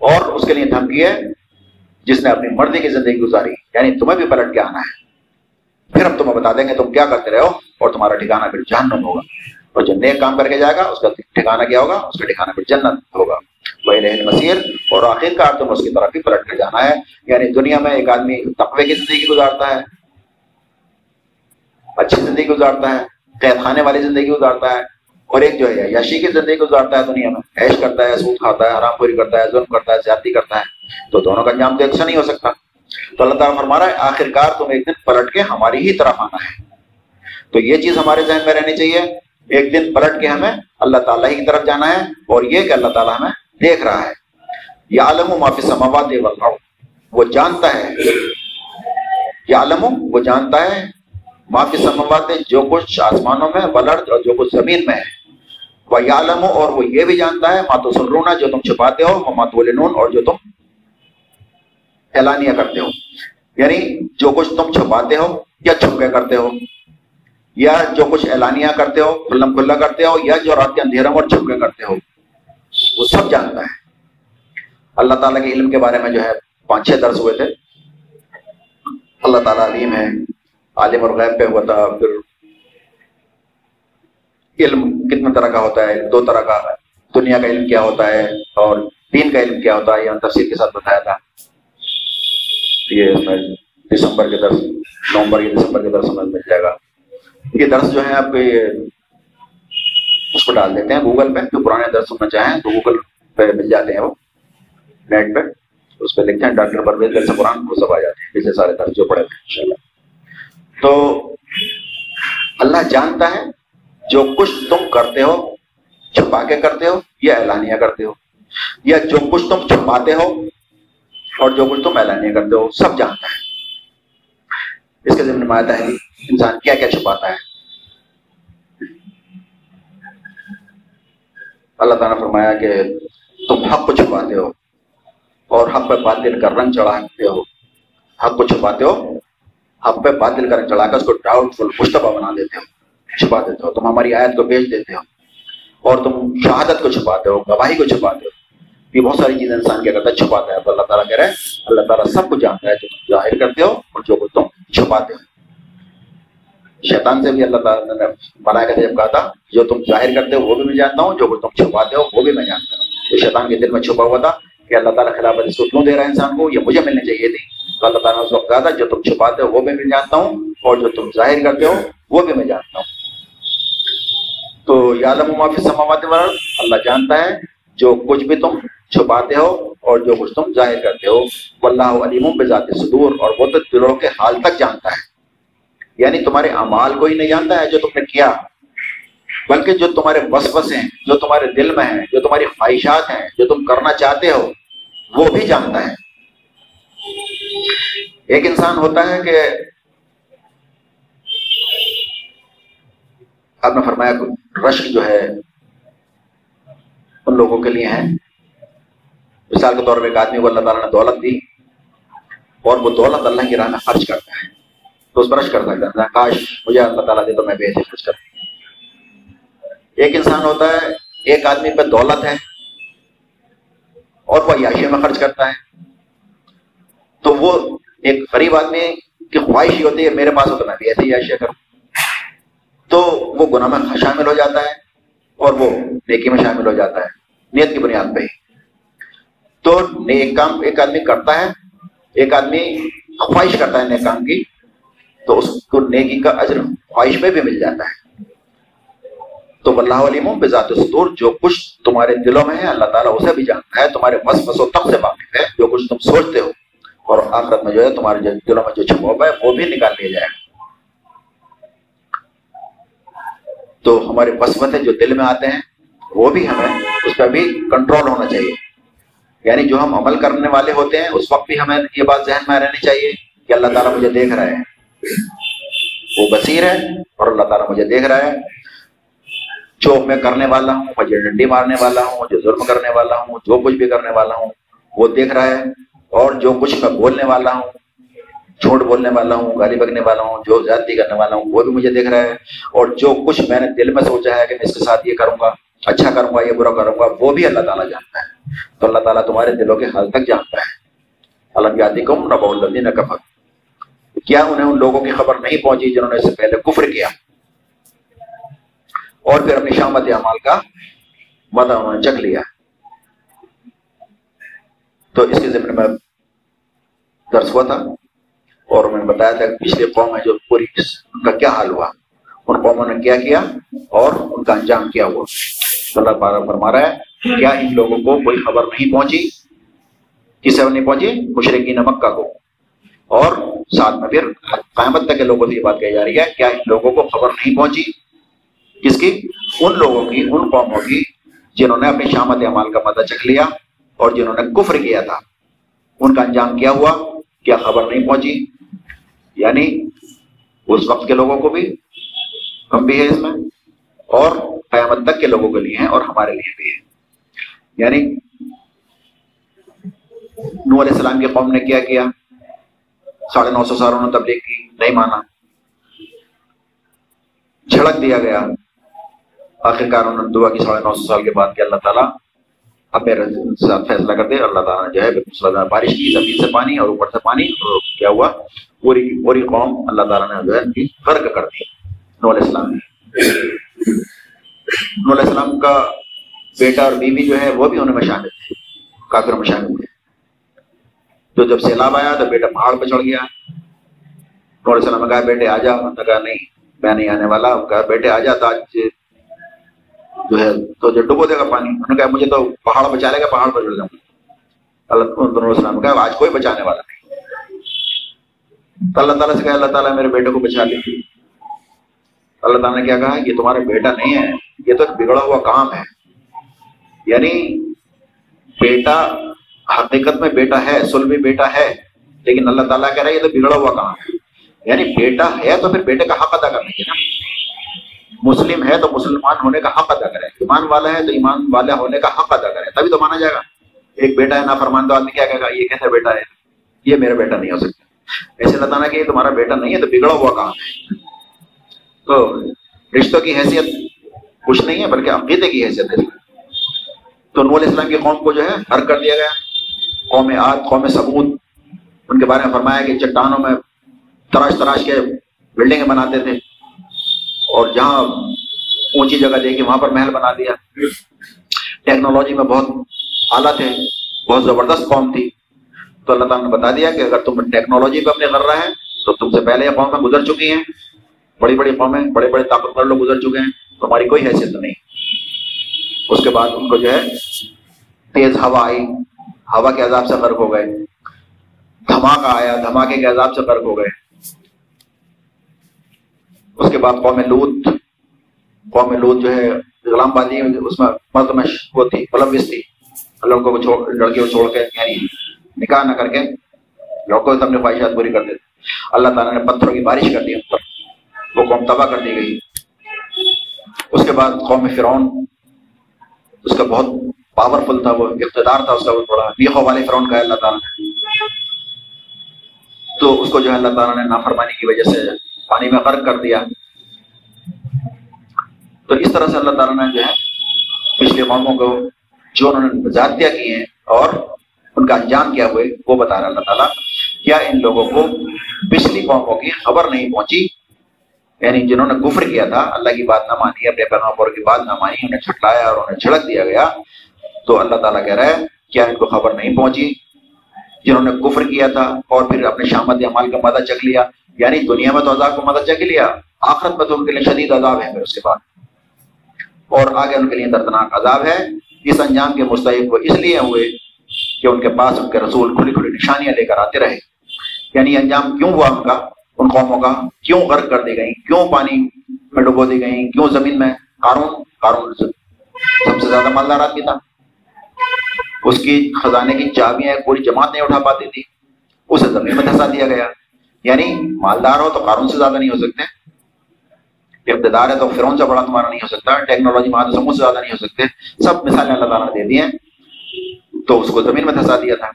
اور اس کے لیے دھمکی ہے جس نے اپنی مرضی کی زندگی گزاری یعنی تمہیں بھی پلٹ کے آنا ہے۔ پھر ہم تمہیں بتا دیں گے تم کیا کرتے رہو اور تمہارا ٹھکانا پھر جہنم ہوگا۔ اور جو نیک کام کر کے جائے گا، اس کا ٹھکانا کیا ہوگا؟ اس کا ٹھکانا پھر جنت ہوگا۔ وہی رہن مسیر اور آخر کار تم اس کی طرف بھی پلٹ کر جانا ہے۔ یعنی دنیا میں ایک آدمی تقوی کی زندگی گزارتا ہے، اچھی زندگی گزارتا ہے، قید خانے والی زندگی گزارتا ہے اور ایک جو ہے یشی کی زندگی گزارتا ہے دنیا میں۔ ایش کرتا ہے، سود کھاتا ہے، حرام پوری کرتا ہے، ظلم کرتا ہے، زیادتی کرتا ہے۔ تو دونوں کا انجام تو ایسا نہیں ہو سکتا۔ تو اللہ تعالیٰ فرما رہا ہے آخر کار تم ایک دن پلٹ کے ہماری ہی طرف آنا ہے۔ تو یہ چیز ہمارے ذہن میں رہنی چاہیے۔ ایک دن پلٹ کے ہمیں اللہ تعالیٰ ہی کی طرف جانا ہے اور یہ کہ اللہ تعالیٰ ہمیں دیکھ رہا ہے۔ یہ عالم و معافی سماوات وہ جانتا ہے۔ یہ عالم وہ جانتا ہے معافی سماوات جو کچھ آسمانوں میں، ولرد اور جو کچھ زمین میں ہے۔ وہ عالم اور وہ یہ بھی جانتا ہے، ماتو سرونا جو تم چھپاتے ہو مات اور جو تم اعلانیہ کرتے ہو۔ یعنی جو کچھ تم چھپاتے ہو یا چھپے کرتے ہو، یا جو کچھ اعلانیہ کرتے ہو کھلم کھلا کرتے ہو، یا جو رات کے اندھیروں اور چھپکے کرتے ہو، وہ سب جانتا ہے۔ اللہ تعالیٰ کے علم کے بارے میں جو ہے، پانچ چھ درس ہوئے تھے۔ اللہ تعالیٰ علیم ہے، عالم اور غیب پہ ہوا تھا، پھر علم کتنے طرح کا ہوتا ہے، دو طرح کا دنیا کا علم کیا ہوتا ہے اور دین کا علم کیا ہوتا ہے، یہ تفصیل کے ساتھ بتایا تھا۔ یہ اس میں دسمبر کے درس، نومبر یا دسمبر کے درس میں مل جائے گا۔ یہ درس جو ہے، آپ اس کو ڈال دیتے ہیں گوگل پہ، جو پرانے درس سننا چاہیں تو گوگل پہ مل جاتے ہیں وہ۔ نیٹ پہ، اس پہ لکھتے ہیں، ڈاکٹر پرویز درس قرآن، وہ سب آ جاتے ہیں۔ پچھلے سارے درس جو پڑھے تھے ان تو اللہ جانتا ہے جو کچھ تم کرتے ہو، چھپا کے کرتے ہو، یا اعلانیہ کرتے ہو۔ یا جو کچھ تم چھپاتے ہو اور جو کچھ تم اعلانیہ کرتے ہو، سب جانتا ہے۔ اس کے ذمہ آتا ہے انسان کیا کیا چھپاتا ہے۔ اللہ تعالیٰ نے فرمایا کہ تم حق کو چھپاتے ہو اور حق پہ باطل کا رنگ چڑھاتے ہو۔ حق کو چھپاتے ہو، حق پہ باطل کا رنگ چڑھا کر اس کو ڈاؤٹ فل مشتبہ بنا دیتے ہو۔ چھپا دیتے ہو، تم ہماری آیت کو بیچ دیتے ہو اور تم شہادت کو چھپاتے ہو، گواہی کو چھپاتے ہو۔ یہ بہت ساری چیزیں انسان کیا کرتا ہے چھپاتا ہے۔ تو اللہ تعالیٰ کہہ رہے ہیں اللہ تعالیٰ سب کچھ جانتا ہے جو تم ظاہر کرتے ہو اور جو کچھ تم چھپاتے ہو۔ شیطان سے بھی اللہ تعالیٰ نے بنا کے جب کہا تھا، جو تم ظاہر کرتے ہو وہ بھی میں جانتا ہوں، جو کچھ تم چھپاتے ہو وہ بھی میں جانتا ہوں۔ تو شیطان کے دل میں چھپا ہوا تھا کہ اللہ تعالیٰ خلاف اس کو کیوں دے رہا ہے انسان کو؟ یہ مجھے ملنی چاہیے تھی۔ تو اللہ تعالیٰ نے اس وقت کہا تھا، جو تم چھپاتے ہو وہ بھی میں جانتا ہوں اور جو تم ظاہر کرتے ہو وہ بھی میں جانتا ہوں۔ تو یادم معافی سماوات اللہ جانتا ہے جو کچھ بھی تم چھپاتے ہو اور جو کچھ تم ظاہر کرتے ہو، واللہ علیم بذات صدور اور وہ تو دلوں کے حال تک جانتا ہے۔ یعنی تمہارے اعمال کو ہی نہیں جانتا ہے جو تم نے کیا، بلکہ جو تمہارے وسوسے ہیں، جو تمہارے دل میں ہیں، جو تمہاری خواہشات ہیں، جو تم کرنا چاہتے ہو، وہ بھی جانتا ہے۔ ایک انسان ہوتا ہے کہ آپ نے فرمایا رشک جو ہے، ان لوگوں کے لیے ہے مثال کے طور پہ ایک آدمی کو اللہ تعالیٰ نے دولت دی اور وہ دولت اللہ کی راہ میں خرچ کرتا ہے۔ تو اس پر رش کرتا ہے کاش مجھے اللہ تعالیٰ دے تو میں بھی ایسے خرچ کرتا ایک انسان ہوتا ہے، ایک آدمی پہ دولت ہے اور وہ عیاشی میں خرچ کرتا ہے۔ تو وہ ایک غریب آدمی کی خواہش ہی ہوتی ہے، میرے پاس ہو تو میں بھی ایسے عیاشیاں کروں۔ تو وہ گناہ میں شامل ہو جاتا ہے اور وہ نیکی میں شامل ہو جاتا ہے۔ نیت کی بنیاد پہ ہی۔ تو ایک کام ایک آدمی کرتا ہے، ایک آدمی خواہش کرتا ہے نیک کام کی، تو اس کو نیکی کا اجر خواہش پہ بھی مل جاتا ہے۔ تو اللہ علیم بذات صدور جو کچھ تمہارے دلوں میں ہے، اللہ تعالیٰ اسے بھی جانتا ہے۔ تمہارے بس بس و تب سے واقف ہے جو کچھ تم سوچتے ہو۔ اور آخرت میں جو ہے، تمہارے دلوں میں جو چھپا ہوا ہے، وہ بھی نکال لیا جائے گا۔ تو ہمارے بسمت جو دل میں آتے ہیں، وہ بھی ہمیں اس پہ بھی کنٹرول ہونا چاہیے۔ یعنی جو ہم عمل کرنے والے ہوتے ہیں، اس وقت بھی ہمیں یہ بات ذہن میں رہنی چاہیے کہ اللہ تعالیٰ مجھے دیکھ رہا ہے۔ وہ بصیر ہے اور اللہ تعالیٰ مجھے دیکھ رہا ہے۔ جو میں کرنے والا ہوں، مجھے ڈنڈی مارنے والا ہوں جو ظلم کرنے والا ہوں، جو کچھ بھی کرنے والا ہوں، وہ دیکھ رہا ہے۔ اور جو کچھ میں بولنے والا ہوں جھوٹ بولنے والا ہوں، گالی بگنے والا ہوں، جو زیادتی کرنے والا ہوں، وہ بھی مجھے دیکھ رہا ہے۔ اور جو کچھ میں نے دل میں سوچا ہے کہ میں اس کے ساتھ یہ کروں گا اچھا کروں گا، یہ برا کروں گا، وہ بھی اللہ تعالیٰ جانتا ہے۔ تو اللہ تعالیٰ تمہارے دلوں کے حال تک جانتا ہے۔ اللہ یادی کم نہ بول نہ کفر کیا انہیں ان لوگوں کی خبر نہیں پہنچی جنہوں نے اس سے پہلے کفر کیا؟ اور پھر اپنی شامت اعمال کا مدہ انہوں نے چکھ لیا۔ تو اس کے ذمن میں درس ہوا تھا۔ اور میں نے بتایا تھا کہ پچھلے قوم ہے جو پوری ان کا کیا حال ہوا، ان قوموں نے کیا کیا اور ان کا انجام کیا ہوا۔ اللہ پارا فرما رہا ہے، کیا ان لوگوں کو کوئی خبر نہیں پہنچی؟ کس نہیں پہنچی؟ مشرقی مکہ کو۔ اور ساتھ میں پھر قیامت تک کے لوگوں سے یہ بات کہی جا رہی ہے، کیا ان لوگوں کو خبر نہیں پہنچی؟ کس کی؟ ان لوگوں کی، ان قوموں کی، جنہوں نے اپنی شامت عمال کا مدد چکھ لیا اور جنہوں نے کفر کیا تھا۔ ان کا انجام کیا ہوا؟ کیا خبر نہیں پہنچی؟ یعنی اس وقت کے لوگوں کو بھی ہم بھی ہے اس میں، اور قیامت تک کے لوگوں کے لیے ہیں اور ہمارے لیے بھی ہے یعنی نور علیہ السلام کی قوم نے کیا کیا؟ ساڑھے نو سو سالوں نے تبلیغ کی، نہیں مانا۔ جھڑک دیا گیا۔ آخرکار انہوں نے دعا کی ساڑھے نو سو سال کے بعد کہ اللہ تعالیٰ اب میرے ساتھ فیصلہ کر دے اللہ تعالیٰ نے جو ہے بارش کی، زمین سے پانی اور اوپر سے پانی کیا ہوا؟ پوری پوری قوم اللہ تعالیٰ نے جو ہے فرق کر دی۔ نول اسلام نول اسلام کا بیٹا اور بیوی جو ہے، وہ بھی انہیں میں شامل تھے۔ کافر میں شامل تھے۔ تو جب سیلاب آیا، تو بیٹا پہاڑ پہ چڑھ گیا۔ نول السلام نے کہا، بیٹے آ جا۔ کہا، نہیں، میں نہیں آنے والا۔ کہا، بیٹے آ جا تو آج جو ہے، تو جو ڈبو دے گا پانی، انہوں نے کہا، مجھے تو پہاڑ بچا لے گا، پہاڑ پر چڑھ جاؤں اللہ السلام کہا، آج کوئی بچانے والا نہیں۔ تو اللہ تعالیٰ سے کہا، اللہ تعالیٰ میرے بیٹے کو بچا لی۔ اللہ تعالیٰ نے کیا کہا، یہ تمہارا بیٹا نہیں ہے، یہ تو ایک بگڑا ہوا کام ہے۔ یعنی بیٹا حقیقت میں بیٹا ہے سلمی بیٹا ہے، لیکن اللہ تعالیٰ کہہ رہا ہے، یہ تو بگڑا ہوا کام ہے۔ یعنی بیٹا ہے تو پھر بیٹے کا حق ادا کرنا چاہیے نا۔ مسلم ہے تو مسلمان ہونے کا حق ادا کرے، ایمان والا ہے تو ایمان والا ہونے کا حق ادا کرے، تبھی تو مانا جائے گا۔ ایک بیٹا ہے نا فرمان تو آدمی کیا کہے گا؟ یہ کیسے بیٹا ہے۔ یہ میرا بیٹا نہیں ہو سکتا۔ ایسے بتانا کہ یہ تمہارا بیٹا نہیں ہے تو بگڑا ہوا کام ہے تو رشتوں کی حیثیت کچھ نہیں ہے، بلکہ عقیدے کی حیثیت ہے۔ تو نول اسلام کی قوم کو جو ہے، ہر کر دیا گیا۔ قوم آد، قوم ثبوت ان کے بارے میں فرمایا کہ چٹانوں میں تراش تراش کے بلڈنگیں بناتے تھے۔ اور جہاں اونچی جگہ دے کے وہاں پر محل بنا دیا۔ ٹیکنالوجی میں بہت اعلیٰ تھے بہت زبردست قوم تھی۔ تو اللہ تعالیٰ نے بتا دیا کہ اگر تم ٹیکنالوجی پہ اپنے کر رہے ہیں، تو تم سے پہلے یہ قومیں گزر چکی ہیں۔ بڑی بڑی قومیں، بڑے بڑے طاقتور لوگ گزر چکے ہیں۔ تو ہماری کوئی حیثیت نہیں۔ اس کے بعد ان کو جو ہے، تیز ہوا آئی۔ ہوا کے عذاب سے غرق ہو گئے۔ دھماکہ آیا، دھماکے کے عذاب سے غرق ہو گئے۔ اس کے بعد قوم لوت قوم لوت جو ہے غلام بازی اس میں مرد میں وہ تھی ملوث تھی۔ لڑکوں کو چھوڑ، لڑکیوں کو چھوڑ کے یعنی نکاح نہ کر کے لڑکوں سے اپنی خواہشات پوری کر دیتے اللہ تعالیٰ نے پتھروں کی بارش کر دی ان پر۔ وہ قوم تباہ کر دی گئی۔ اس کے بعد قوم فرعون، اس کا بہت پاورفل تھا، وہ اقتدار تھا اس کا بہت بڑا بیخو والے فرعون کا اللہ تعالیٰ نے۔ تو اس کو جو ہے اللہ تعالیٰ نے نافرمانی کی وجہ سے پانی میں غرق کر دیا۔ تو اس طرح سے اللہ تعالیٰ نے جو ہے، پچھلے قوموں کو جو انہوں نے زیادتیاں کی ہیں اور ان کا انجام کیا ہوئے، وہ بتا رہا اللہ تعالیٰ، کیا ان لوگوں کو پچھلی قوموں کی خبر نہیں پہنچی؟ یعنی جنہوں نے گفر کیا تھا، اللہ کی بات نہ مانی، اپنے پیغام کی بات نہ مانی، انہیں چھٹلایا اور انہیں چھڑک دیا گیا۔ تو اللہ تعالیٰ کہہ رہا ہے، کیا ان کو خبر نہیں پہنچی؟ جنہوں نے گفر کیا تھا اور پھر اپنے شامت عمال کا مدد چک لیا یعنی دنیا میں تو عذاب کو مدد چک لیا، آخرت میں تو ان کے لیے شدید عذاب ہے پھر اس کے بعد۔ اور آگے ان کے لیے دردناک عذاب ہے۔ اس انجام کے مستحق وہ اس لیے ہوئے کہ ان کے پاس ان کے رسول کھلی کھلی نشانیاں لے کر آتے رہے۔ یعنی انجام کیوں ہوا ان کا؟ ان قوموں کا کیوں غرق کر دی گئی کیوں پانی میں ڈبو دی گئی کیوں زمین میں قارون؟ قارون سب سے زیادہ مالدار آدمی تھا۔ اس کی خزانے کی چابیاں پوری جماعت نہیں اٹھا پاتی تھی۔ اسے زمین میں دھسا دیا گیا۔ یعنی مالدار ہو تو قارون سے زیادہ نہیں ہو سکتے۔ اقتدار ہے تو فرون سے بڑا تمہارا نہیں ہو سکتا۔ ٹیکنالوجی میں سمجھ سے زیادہ نہیں ہو سکتے۔ سب مثالیں اللہ تعالیٰ نے دے دی ہیں۔ تو اس کو زمین میں دھسا دیا تھا۔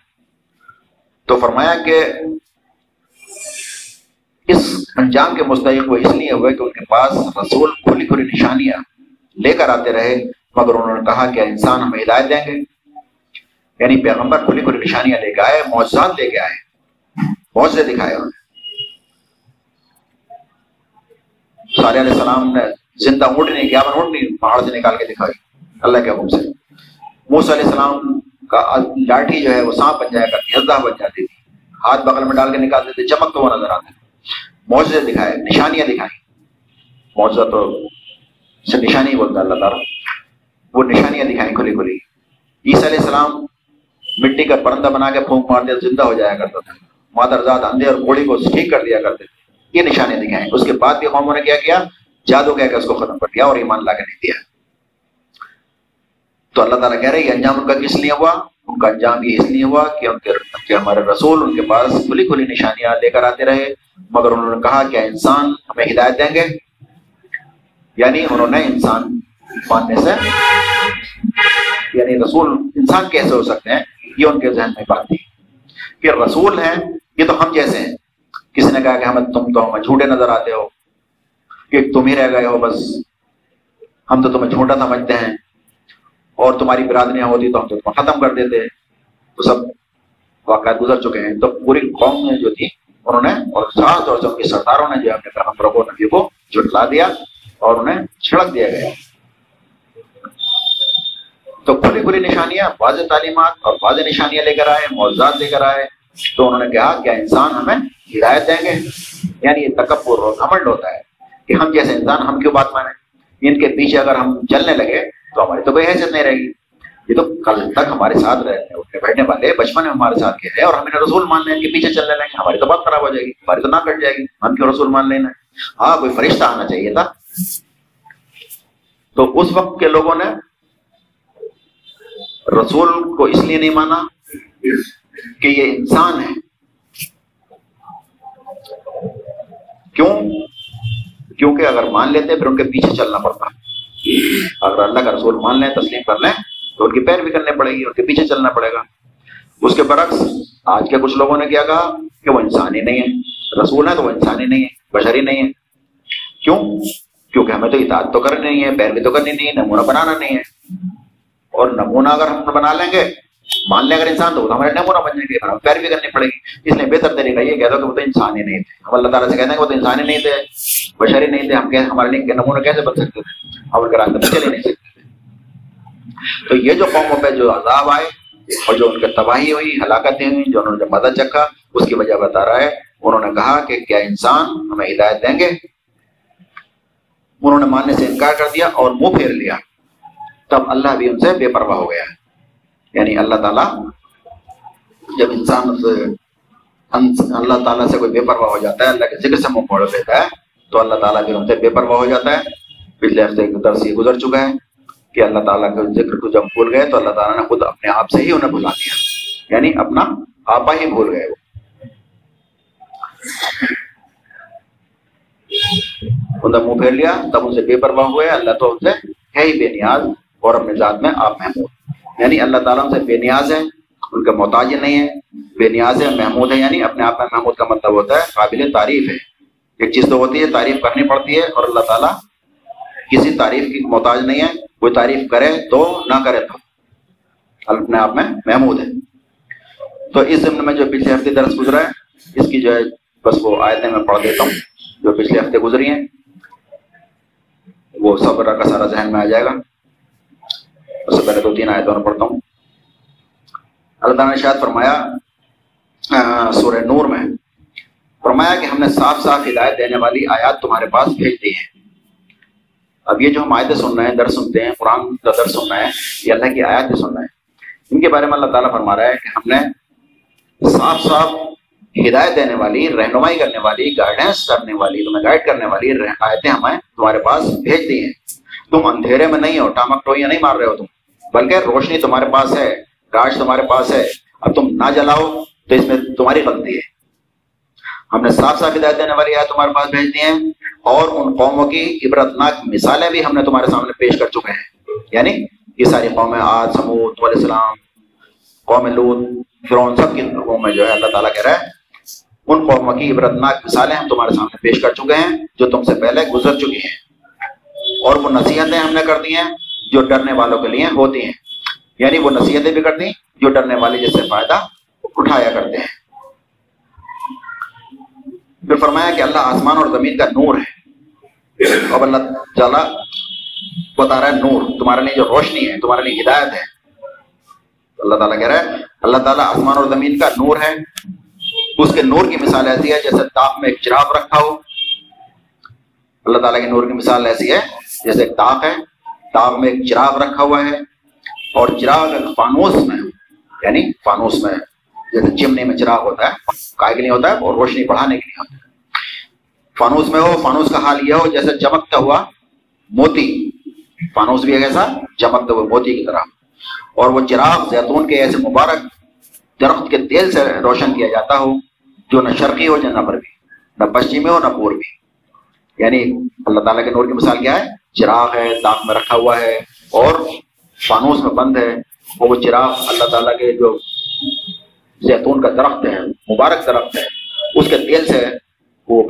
تو فرمایا کہ اس انجام کے مستحق وہ اس لیے ہوئے کہ ان کے پاس رسول کھلی کھلی نشانیاں لے کر آتے رہے۔ مگر انہوں نے کہا کہ انسان ہمیں ہدایت دیں گے۔ یعنی پیغمبر کھلی کھلی نشانیاں لے کے آئے معجزات لے کے آئے۔ بہت سے دکھائے انہوں نے۔ علیہ السلام نے زندہ اونٹنی کیا اونٹنی پہاڑ سے نکال کے دکھائی۔ اللہ کے حکم سے۔ موس علیہ السلام کا لاٹھی جو ہے، وہ سانپ بن جایا کرتی ازدہ بن جاتی تھی۔ ہاتھ بغل میں ڈال کے نکالتے تھے چمک تو وہ نظر آتے۔ معجزے دکھائے، نشانیاں دکھائی معجزہ تو سے نشانی بولتا، اللہ تعالیٰ۔ وہ نشانیاں دکھائیں کھلی کھلی۔ عیسی علیہ السلام مٹی کا پرندہ بنا کے پھونک مارتے زندہ ہو جایا کرتا تھا۔ مادر زاد اندھے اور گھوڑی کو ٹھیک کر دیا کرتے تھے۔ یہ نشانے دکھائیں۔ اس کے بعد بھی قوموں نے کیا کیا؟ جادو کہہ کے اس کو ختم کر دیا اور ایمان لا کے نہیں دیا۔ تو اللہ تعالیٰ کہہ رہے یہ انجام ان کا کس لیے ہوا؟ ان کا انجام یہ اس لیے ہوا کہ ان کے کہ ہمارے رسول ان کے پاس کھلی کھلی نشانیاں لے کر آتے رہے۔ مگر انہوں نے کہا کہ انسان ہمیں ہدایت دیں گے۔ یعنی انہوں نے انسان ماننے سے یعنی رسول انسان کیسے ہو سکتے ہیں؟ یہ ان کے ذہن میں بات تھی کہ رسول ہیں، یہ تو ہم جیسے ہیں۔ کسی نے کہا کہ ہمیں تم تو ہمیں جھوٹے نظر آتے ہو، کہ تم ہی رہ گئے ہو بس۔ ہم تو تمہیں جھوٹا سمجھتے ہیں۔ اور تمہاری برادریاں ہوتی تو ہم تو تمہیں ختم کر دیتے۔ تو سب واقعات گزر چکے ہیں۔ تو پوری قوم میں جو تھی، انہوں نے اور خاص طور سے ان کی سرداروں نے جو اپنے پیغمبروں کو نبی کو جھٹلا دیا اور انہیں چھڑک دیا گیا۔ تو کھلی کھلی نشانیاں، واضح تعلیمات اور واضح نشانیاں لے کر آئے معذات لے کر آئے، تو انہوں نے کہا کیا انسان ہمیں ہدایت دیں گے۔ یعنی یہ تکبر اور گھمنڈ ہوتا ہے کہ ہم جیسے انسان ہم کیوں بات مانیں؟ ان کے پیچھے اگر ہم چلنے لگے تو ہماری تو کوئی حیثیت نہیں رہے گی۔ یہ تو کل تک ہمارے ساتھ رہے اٹھنے بیٹھنے والے، بچپن میں ہمارے ساتھ کے اور ہم انہیں رسول مان لیں، ان کے پیچھے چلنے لگیں ہماری تو بات خراب ہو جائے گی، ہماری تو نہ کٹ جائے گی، ہم کیوں رسول مان لینا؟ ہاں کوئی فرشتہ آنا چاہیے تھا۔ تو اس وقت کے لوگوں نے رسول کو اس لیے نہیں مانا کہ یہ انسان ہے۔ کیوں؟ کیونکہ اگر مان لیتے پھر ان کے پیچھے چلنا پڑتا۔ اگر اللہ کا رسول مان لیں، تسلیم کر لیں، تو ان کی پیر بھی کرنے پڑے گی، ان کے پیچھے چلنا پڑے گا۔ اس کے برعکس، آج کے کچھ لوگوں نے کیا کہا کہ وہ انسان ہی نہیں ہے۔ رسول ہے تو وہ انسان ہی نہیں ہے بشری نہیں ہے۔ کیوں؟ کیونکہ ہمیں تو اطاعت تو کرنی نہیں ہے پیر بھی تو کرنی نہیں ہے، نمونہ بنانا نہیں ہے۔ اور نمونہ اگر ہم بنا لیں گے، مان لیں اگر انسان تو ہمارے نمونہ بن جائیں گے ہم پیر بھی کرنی پڑے گی۔ اس لیے بہتر طریقہ یہ کہہ دو کہ وہ تو انسان ہی نہیں تھے۔ ہم اللہ تعالیٰ سے کہتے ہیں کہ وہ تو انسان ہی نہیں تھے، بشری نہیں تھے، ہم کہ ہمارے لیے نمونہ کیسے بن سکتے تھے ہم ان کے راستے میں چلے نہیں سکتے۔ تھے تو یہ جو قوموں پہ جو عذاب آئے اور جو ان کی تباہی ہوئی، ہلاکتیں ہوئی، جو انہوں نے مدد چکھا، اس کی وجہ بتا رہا ہے، انہوں نے کہا کہ کیا انسان ہمیں ہدایت دیں گے؟ انہوں نے ماننے سے انکار کر دیا اور منہ پھیر لیا۔ تب اللہ بھی ان سے بے پرواہ ہو گیا ہے۔ یعنی اللہ تعالیٰ جب انسان اللہ تعالیٰ سے کوئی بے پرواہ ہو جاتا ہے، اللہ کے ذکر سے منہ موڑ دیتا ہے، تو اللہ تعالیٰ بھی ان سے بے پرواہ ہو جاتا ہے۔ پچھلے ہفتے درس یہ گزر چکا ہے کہ اللہ تعالیٰ کے ذکر کو جب بھول گئے تو اللہ تعالیٰ نے خود اپنے آپ سے ہی انہیں بھلا دیا۔ یعنی اپنا آپا ہی بھول گئے وہ۔ منہ پھیر لیا، تب ان سے بے پرواہ ہوئے، اللہ تو ان سے ہے ہی بے نیاز۔ اور اپنے ذات میں آپ محمود یعنی اللہ تعالیٰ ان سے بے نیاز ہے ان کا محتاج نہیں ہے۔ بے نیاز ہے محمود ہے یعنی اپنے آپ میں محمود کا مطلب ہوتا ہے، قابل تعریف ہے۔ ایک چیز تو ہوتی ہے، تعریف کرنی پڑتی ہے اور اللہ تعالیٰ کسی تعریف کی محتاج نہیں ہے۔ کوئی تعریف کرے تو نہ کرے تو۔ اپنے آپ میں محمود ہے۔ تو اس ضمن میں جو پچھلے ہفتے درس گزرا ہے، اس کی جو ہے، بس وہ آیتیں میں پڑھ دیتا ہوں، جو پچھلے ہفتے گزری ہیں۔ وہ سب کا سارا ذہن میں آ جائے گا۔ اس سے پہلے دو تین آیتوں میں پڑھتا ہوں۔ اللہ تعالیٰ نے شاید فرمایا سورہ نور میں، فرمایا کہ ہم نے صاف صاف ہدایت دینے والی آیات تمہارے پاس بھیج دی ہیں۔ اب یہ جو ہم آیتیں سن رہے ہیں در سنتے ہیں، قرآن کا در سن رہے ہیں، یہ اللہ کی آیاتیں سن رہے ہیں۔ ان کے بارے میں اللہ تعالیٰ فرما رہا ہے کہ ہم نے صاف صاف ہدایت دینے والی، رہنمائی کرنے والی گائیڈنس کرنے والی، تمہیں گائڈ کرنے والی آیتیں ہمیں تمہارے پاس بھیج دی ہیں۔ تم اندھیرے میں نہیں ہو، ٹامک ٹوئیاں نہیں مار رہے ہو تم۔ بلکہ روشنی تمہارے پاس ہے ٹارچ تمہارے پاس ہے، اب تم نہ جلاؤ تو اس میں تمہاری غلطی ہے۔ ہم نے صاف صاف ہدایت دینے والی آیت تمہارے پاس بھیج دی ہیں اور ان قوموں کی عبرتناک مثالیں بھی ہم نے تمہارے سامنے پیش کر چکے ہیں۔ یعنی یہ ساری قومیں آج سمود، علیہ السلام، قوم لود فرعون، سب کی قوم میں جو ہے اللہ تعالیٰ کہہ رہا ہے۔ ان قوموں کی عبرتناک مثالیں ہم تمہارے سامنے پیش کر چکے ہیں جو تم سے پہلے گزر چکی ہیں۔ اور وہ نصیحتیں ہم نے کر دی ہیں جو ڈرنے والوں کے لیے ہوتی ہیں۔ یعنی وہ نصیحتیں بھی کر دی جو ڈرنے والے جس سے فائدہ اٹھایا کرتے ہیں۔ پھر فرمایا کہ اللہ آسمان اور زمین کا نور ہے۔ اب اللہ تعالیٰ بتا رہا ہے نور، تمہارے لیے جو روشنی ہے، تمہارے لیے ہدایت ہے۔ اللہ تعالیٰ کہہ رہا ہے، اللہ تعالیٰ آسمان اور زمین کا نور ہے۔ اس کے نور کی مثال ایسی ہے جیسے تاپ میں ایک چراغ رکھا ہو۔ اللہ تعالیٰ کے نور کی مثال ایسی ہے جیسے ایک تاپ ہے۔ تاپ میں ایک چراغ رکھا ہوا ہے اور چراغ ایک فانوس میں یعنی فانوس میں جیسے چمنی میں چراغ ہوتا ہے کائے کے لیے ہوتا ہے اور روشنی بڑھانے کے لیے ہوتا ہے۔ فانوس میں ہو، فانوس کا حال یہ ہو، جیسے چمکتا ہوا موتی، فانوس بھی ہے ایسا، چمکتا ہوا موتی کی طرح۔ اور وہ چراغ زیتون کے ایسے مبارک درخت کے تیل سے روشن کیا جاتا ہو، جو نہ شرقی ہو نہ پر نہ پشچمی ہو، نہ پوربی۔ یعنی اللہ تعالیٰ کے نور کی مثال کیا ہے؟ چراغ ہے داغ میں رکھا ہوا ہے اور فانوس میں بند ہے۔ وہ چراغ اللہ تعالیٰ کے جو زیتون کا درخت ہے، مبارک درخت ہے، اس کے تیل سے وہ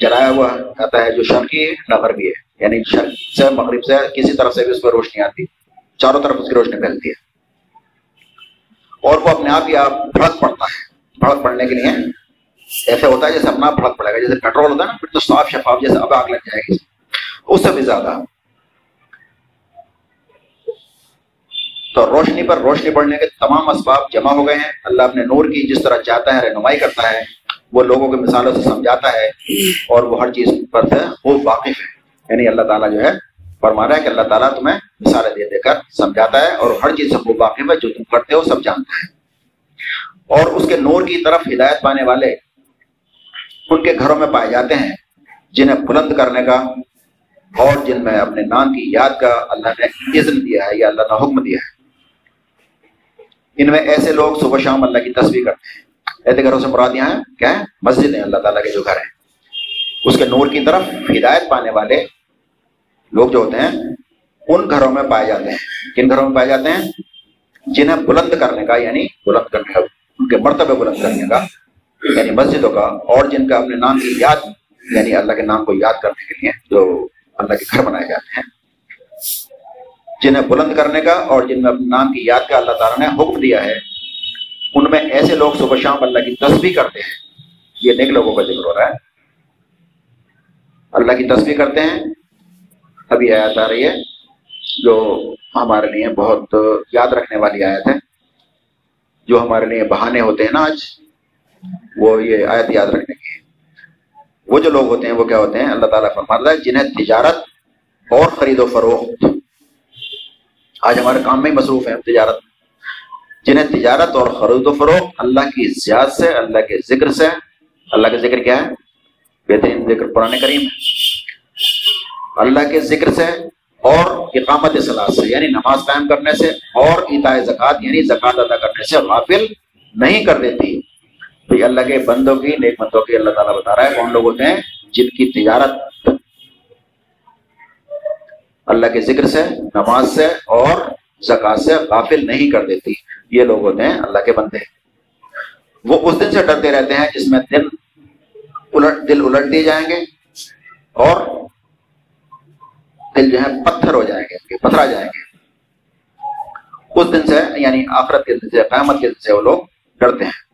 جلایا ہوا آتا ہے، جو شرقی ہے نہ غربی ہے۔ یعنی شرق سے، مغرب سے کسی طرف سے بھی اس پہ روشنی آتی چاروں طرف اس کی روشنی پھیلتی ہے۔ اور وہ اپنے آپ ہی آپ بھڑک پڑتا ہے۔ بھڑک پڑنے کے لیے ایسے ہوتا ہے جیسے اپنا بھڑک پڑے گا، جیسے پیٹرول ہوتا ہے نا، پھر تو صاف شفاف جیسے اب آگ لگ جائے گی۔ اس سے بھی زیادہ۔ تو روشنی پر روشنی پڑنے کے تمام اسباب جمع ہو گئے ہیں۔ اللہ اپنے نور کی جس طرح چاہتا ہے، رہنمائی کرتا ہے، وہ لوگوں کے مثالوں سے سمجھاتا ہے۔ اور وہ ہر چیز پر سے خوب واقف ہے۔ یعنی اللہ تعالیٰ جو ہے، فرما رہا ہے کہ اللہ تعالیٰ تمہیں مثالیں دے دے کر سمجھاتا ہے اور ہر چیز سے خوب واقف ہے۔ جو تم کرتے ہو، سب جانتا ہے۔ اور اس کے نور کی طرف ہدایت پانے والے ان کے گھروں میں پائے جاتے ہیں، جنہیں بلند کرنے کا اور جن میں اپنے نام کی یاد کا اللہ نے عزم دیا ہے یا اللہ نے حکم دیا ہے۔ ان میں ایسے لوگ صبح شام اللہ کی تصویر کرتے ہیں۔ ایسے گھروں سے مراد یہاں کیا ہے؟ مسجد ہیں اللہ تعالیٰ کے جو گھر ہیں۔ اس کے نور کی طرف ہدایت پانے والے لوگ جو ہوتے ہیں، ان گھروں میں پائے جاتے ہیں۔ کن گھروں میں پائے جاتے ہیں؟ جنہیں بلند کرنے کا یعنی بلند کرنے کا، ان کے مرتبہ بلند کرنے کا یعنی مسجدوں کا اور جن کا اپنے نام کی یاد یعنی اللہ کے نام کو یاد کرنے کے لیے جو اللہ کے گھر بنائے جاتے ہیں، جنہیں بلند کرنے کا اور جن میں اپنے نام کی یاد کا اللہ تعالیٰ نے حکم دیا ہے، ان میں ایسے لوگ صبح شام اللہ کی تصویر کرتے ہیں۔ یہ نیک لوگوں کا ذکر ہو رہا ہے۔ اللہ کی تصویر کرتے ہیں۔ ابھی آیت آ رہی ہے جو ہمارے لیے بہت یاد رکھنے والی آیت ہے۔ جو ہمارے لیے بہانے ہوتے ہیں نا آج۔ وہ یہ آیت یاد رکھنے کی۔ وہ جو لوگ ہوتے ہیں وہ کیا ہوتے ہیں؟ اللہ تعالیٰ فرماتا ہے جنہیں تجارت اور خرید و فروخت۔ آج ہمارے کام میں ہی مصروف ہیں تجارت۔ جنہیں تجارت اور خرید و فروخت اللہ کی زیاد سے، اللہ کے ذکر سے۔ اللہ کا ذکر کیا ہے؟ بہترین ذکر قرآن کریم۔ ہے اللہ کے ذکر سے اور اقامت صلاح سے یعنی نماز قائم کرنے سے اور اتائے زکوٰۃ یعنی زکوٰۃ ادا کرنے سے غافل نہیں کر دیتی۔ تو اللہ کے بندوں کی نیک بندوں کی اللہ تعالیٰ بتا رہا ہے کون لوگ ہوتے ہیں؟ جن کی تجارت اللہ کے ذکر سے، نماز سے اور زکات سے غافل نہیں کر دیتی۔ یہ لوگ ہوتے ہیں اللہ کے بندے۔ وہ اس دن سے ڈرتے رہتے ہیں جس میں دل الٹ دل الٹ دیے جائیں گے اور دل جو ہے پتھر ہو جائیں گے، پتھرا جائیں گے۔ اس دن سے یعنی آخرت کے دن سے، قیامت کے دن سے وہ لوگ ڈرتے ہیں۔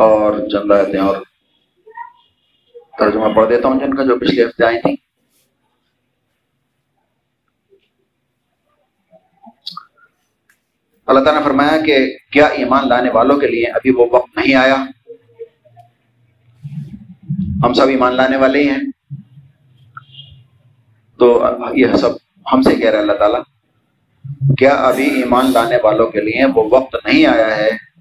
اور چند رہتے اور ترجمہ پڑھ دیتا ہوں جن کا جو پچھلے ہفتے آئی تھی اللہ تعالیٰ نے فرمایا کہ کیا ایمان لانے والوں کے لیے ابھی وہ وقت نہیں آیا؟ ہم سب ایمان لانے والے ہی ہیں۔ تو یہ سب ہم سے کہہ رہے اللہ تعالیٰ، کیا ابھی ایمان لانے والوں کے لیے وہ وقت نہیں آیا ہے؟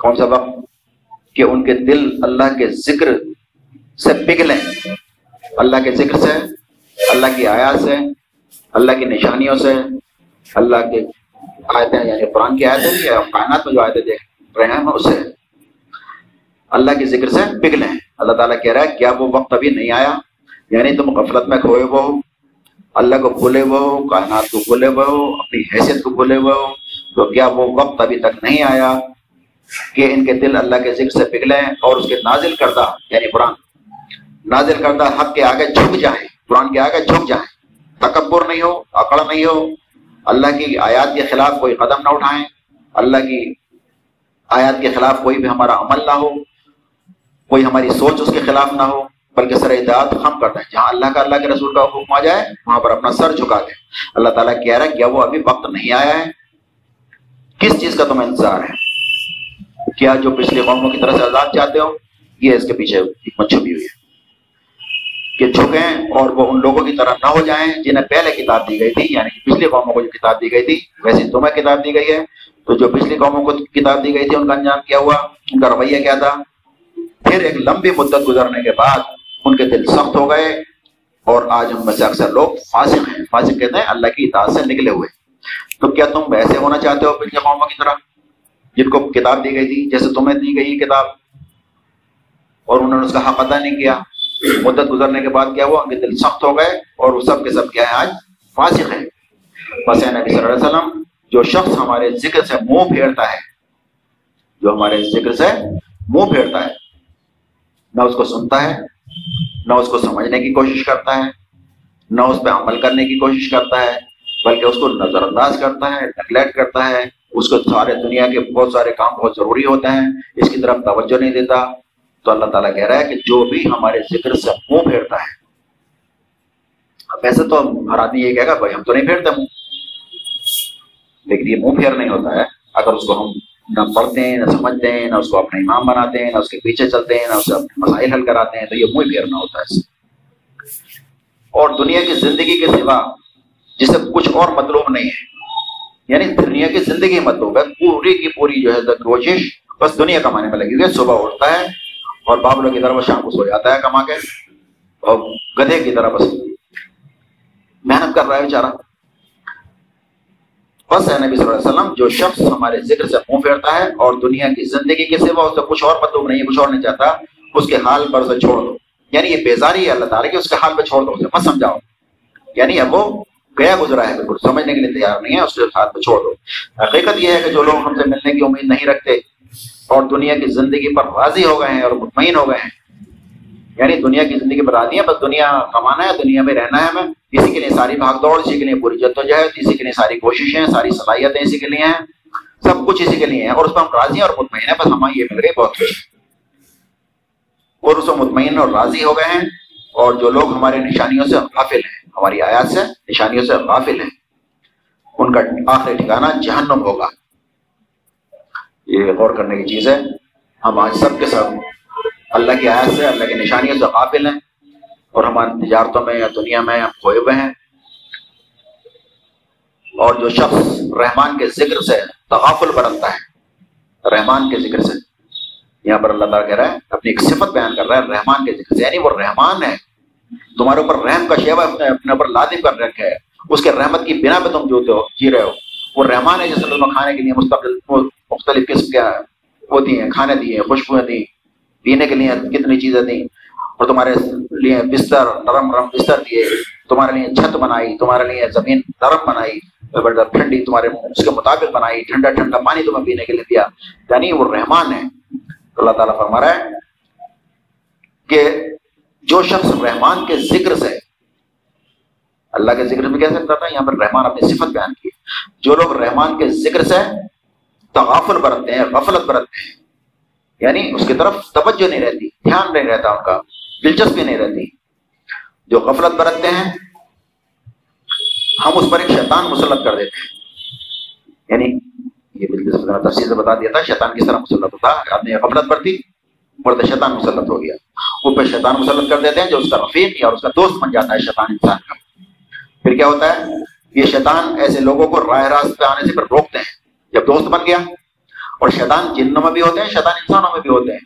کون سا وقت کہ ان کے دل اللہ کے ذکر سے پگھلیں؟ اللہ کے ذکر سے، اللہ کی آیات سے، اللہ کی نشانیوں سے، اللہ کے آیتیں یعنی قرآن کی آیتیں بھی کائنات میں جو آیتیں دیکھ رہے ہیں، اسے اللہ کے ذکر سے پگھلیں۔ اللہ تعالیٰ کہہ رہا ہے، کیا وہ وقت ابھی نہیں آیا؟ یعنی تم غفلت میں کھوئے وہ ہو، اللہ کو بھولے ہوئے ہو، کائنات کو بھولے ہوئے ہو، اپنی حیثیت کو بھولے ہوئے ہو، تو کیا وہ وقت ابھی تک نہیں آیا؟ کہ ان کے دل اللہ کے ذکر سے پگھلیں اور اس کے نازل کردہ یعنی قرآن۔ نازل کردہ حق کے آگے جھک جائیں قرآن کے آگے جھک جائیں تکبر نہیں ہو، اکڑ نہیں ہو۔ اللہ کی آیات کے خلاف کوئی قدم نہ اٹھائیں۔ اللہ کی آیات کے خلاف کوئی بھی ہمارا عمل نہ ہو۔ کوئی ہماری سوچ اس کے خلاف نہ ہو، بلکہ سر اطاعت ہم کرتے ہیں جہاں اللہ کا، اللہ کے رسول کا حکم آ جائے، وہاں پر اپنا سر جھکا دیں اللہ تعالیٰ کہہ رہا ہے کیا وہ ابھی وقت نہیں آیا ہے۔ کس چیز کا تمہیں انتظار ہے؟ کیا جو پچھلی قوموں کی طرح سے آزاد چاہتے ہو، یہ اس کے پیچھے حکمت چھپی ہوئی ہے۔ کہ جھکیں اور وہ ان لوگوں کی طرح نہ ہو جائیں جنہیں پہلے کتاب دی گئی تھی یعنی کہ پچھلی قوموں کو جو کتاب دی گئی تھی ویسے تمہیں کتاب دی گئی ہے۔ تو جو پچھلی قوموں کو کتاب دی گئی تھی، ان کا انجام کیا ہوا؟ ان کا رویہ کیا تھا؟ پھر ایک لمبی مدت گزرنے کے بعد ان کے دل سخت ہو گئے اور آج ہم میں سے اکثر لوگ فاسق ہیں۔ فاسق کہتے ہیں اللہ کی اطاعت سے نکلے ہوئے۔ تو کیا تم ویسے ہونا چاہتے ہو پچھلے قوموں کی طرح؟ جن کو کتاب دی گئی تھی، جیسے تمہیں دی گئی کتاب۔ اور انہوں نے اس کا حق ادا نہیں کیا۔ مدت گزرنے کے بعد کیا ہوا؟ ان کے دل سخت ہو گئے اور وہ سب کے سب کیا ہے، آج فاسق ہے بس نبی صلی اللہ علیہ وسلم، جو شخص ہمارے ذکر سے منہ پھیرتا ہے، جو ہمارے ذکر سے منہ پھیرتا ہے، نہ اس کو سنتا ہے، نہ اس کو سمجھنے کی کوشش کرتا ہے، نہ اس پہ عمل کرنے کی کوشش کرتا ہے، بلکہ اس کو نظر انداز کرتا ہے نگلیکٹ کرتا ہے۔ اس کو سارے دنیا کے بہت سارے کام بہت ضروری ہوتے ہیں، اس کی طرف توجہ نہیں دیتا۔ تو اللہ تعالیٰ کہہ رہا ہے کہ جو بھی ہمارے ذکر سے منہ پھیرتا ہے۔ ویسے تو ہر آدمی یہ کہے گا، بھائی ہم تو نہیں پھیرتے۔ منہ لیکن یہ منہ پھیر نہیں ہوتا ہے۔ اگر اس کو ہم نہ پڑھتے ہیں، نہ سمجھتے ہیں، نہ اس کو اپنا امام بناتے ہیں، نہ اس کے پیچھے چلتے ہیں، نہ اسے اپنے مسائل حل کراتے ہیں، تو یہ منہ پھیرنا ہوتا ہے۔ اور دنیا کی زندگی کے سوا جسے کچھ اور مطلوب نہیں ہے۔ یعنی دنیا کی زندگی مطلوب ہے پوری کی پوری جو ہے کوشش بس دنیا کمانے میں لگی ہوئی ہے، صبح اٹھتا ہے اور بابلوں کی طرح شام کو سو جاتا ہے کما کے۔ اور گدھے کی طرح بس محنت کر رہا ہے بیچارہ۔ بس ہے نبی صلی اللہ علیہ وسلم، جو شخص ہمارے ذکر سے منہ پھیرتا ہے اور دنیا کی زندگی کے سوا اس سے کچھ اور مطلوب نہیں ہے کچھ اور نہیں چاہتا، اس کے حال پر سے چھوڑ دو۔ یعنی یہ بیزاری ہے، اللہ تعالیٰ کہ اس کے حال پہ چھوڑ دو اسے۔ مت سمجھاؤ۔ یعنی اب وہ گیا گزرا ہے، بالکل سمجھنے کے لیے تیار نہیں ہے، اس کے حال چھوڑ دو۔ حقیقت یہ ہے کہ جو لوگ ہم سے ملنے کی امید نہیں رکھتے اور دنیا کی زندگی پر راضی ہو گئے ہیں اور مطمئن ہو گئے ہیں یعنی دنیا کی زندگی پر راضی ہے بس دنیا کمانا ہے، دنیا میں رہنا ہے ہمیں۔ اسی کے لیے ساری بھاگ دوڑ، اسی کے لیے پوری جدوجہد اسی کے لیے ساری کوششیں، ساری صلاحیتیں اسی کے لیے ہیں۔ سب کچھ اسی کے لیے ہیں اور اس پہ ہم راضی ہیں اور مطمئن ہیں، بس ہمیں یہ مل گئی بہت خوش اور اس میں مطمئن اور راضی ہو گئے ہیں۔ اور جو لوگ ہمارے نشانیوں سے غافل ہیں، ہماری آیات سے نشانیوں سے غافل ہیں، ان کا آخری ٹھکانا جہنم ہوگا۔ یہ غور کرنے کی چیز ہے، ہم آج سب کے ساتھ اللہ کی آیت سے، اللہ کی نشانیوں سے قابل ہیں اور ہماری تجارتوں میں یا دنیا میں ہم کھوئے ہوئے ہیں۔ اور جو شخص رحمان کے ذکر سے تغافل برتتا ہے، رحمان کے ذکر سے یہاں پر اللہ تعالیٰ کہہ رہا ہے، اپنی ایک صفت بیان کر رہا ہے رحمان کے ذکر سے یعنی وہ رحمان ہے۔ تمہارے اوپر رحم کا شیوا اپنے اوپر لازم کر رکھا ہے۔ اس کے رحمت کی بنا پہ تم جو جی رہے ہو۔ وہ رحمان ہے، جس نے تمہیں کھانے کے لیے مستقل مختلف قسم کے ہوتی ہیں، کھانے دیے خوشبوئیں دی پینے کے لیے کتنی چیزیں دیں اور تمہارے لیے بستر، نرم نرم بستر دیے تمہارے لیے چھت بنائی، تمہارے لیے زمین نرم بنائی ٹھنڈی، تمہارے اس کے مطابق بنائی، ٹھنڈا ٹھنڈا پانی تمہیں پینے کے لیے دیا۔ یعنی وہ رحمان ہے۔ اللہ تعالیٰ فرما رہا ہے کہ جو شخص رحمان کے ذکر سے اللہ کے ذکر میں کہہ سکتا تھا یہاں پر رحمان اپنی صفت بیان کی جو لوگ رحمان کے ذکر سے تغافل برتتے ہیں، غفلت برتتے ہیں یعنی اس کی طرف توجہ نہیں رہتی، دھیان نہیں رہتا، ان کا دلچسپی نہیں رہتی، جو غفلت برتتے ہیں، ہم اس پر ایک شیطان مسلط کر دیتے ہیں۔ یعنی یہ بالکل تفصیل سے بتا دیا تھا، شیطان کس طرح مسلط ہوتا آدمی غفلت برتی بڑھتے شیطان مسلط ہو گیا۔ وہ پہ شیطان مسلط کر دیتے ہیں، جو اس کا رفیق یا اس کا دوست بن جاتا ہے، شیطان انسان کا۔ پھر کیا ہوتا ہے؟ یہ شیطان ایسے لوگوں کو راہ راست پہ آنے سے پھر روکتے ہیں، جب دوست بن گیا۔ اور شیطان جنوں میں بھی ہوتے ہیں، شیطان انسانوں میں بھی ہوتے ہیں۔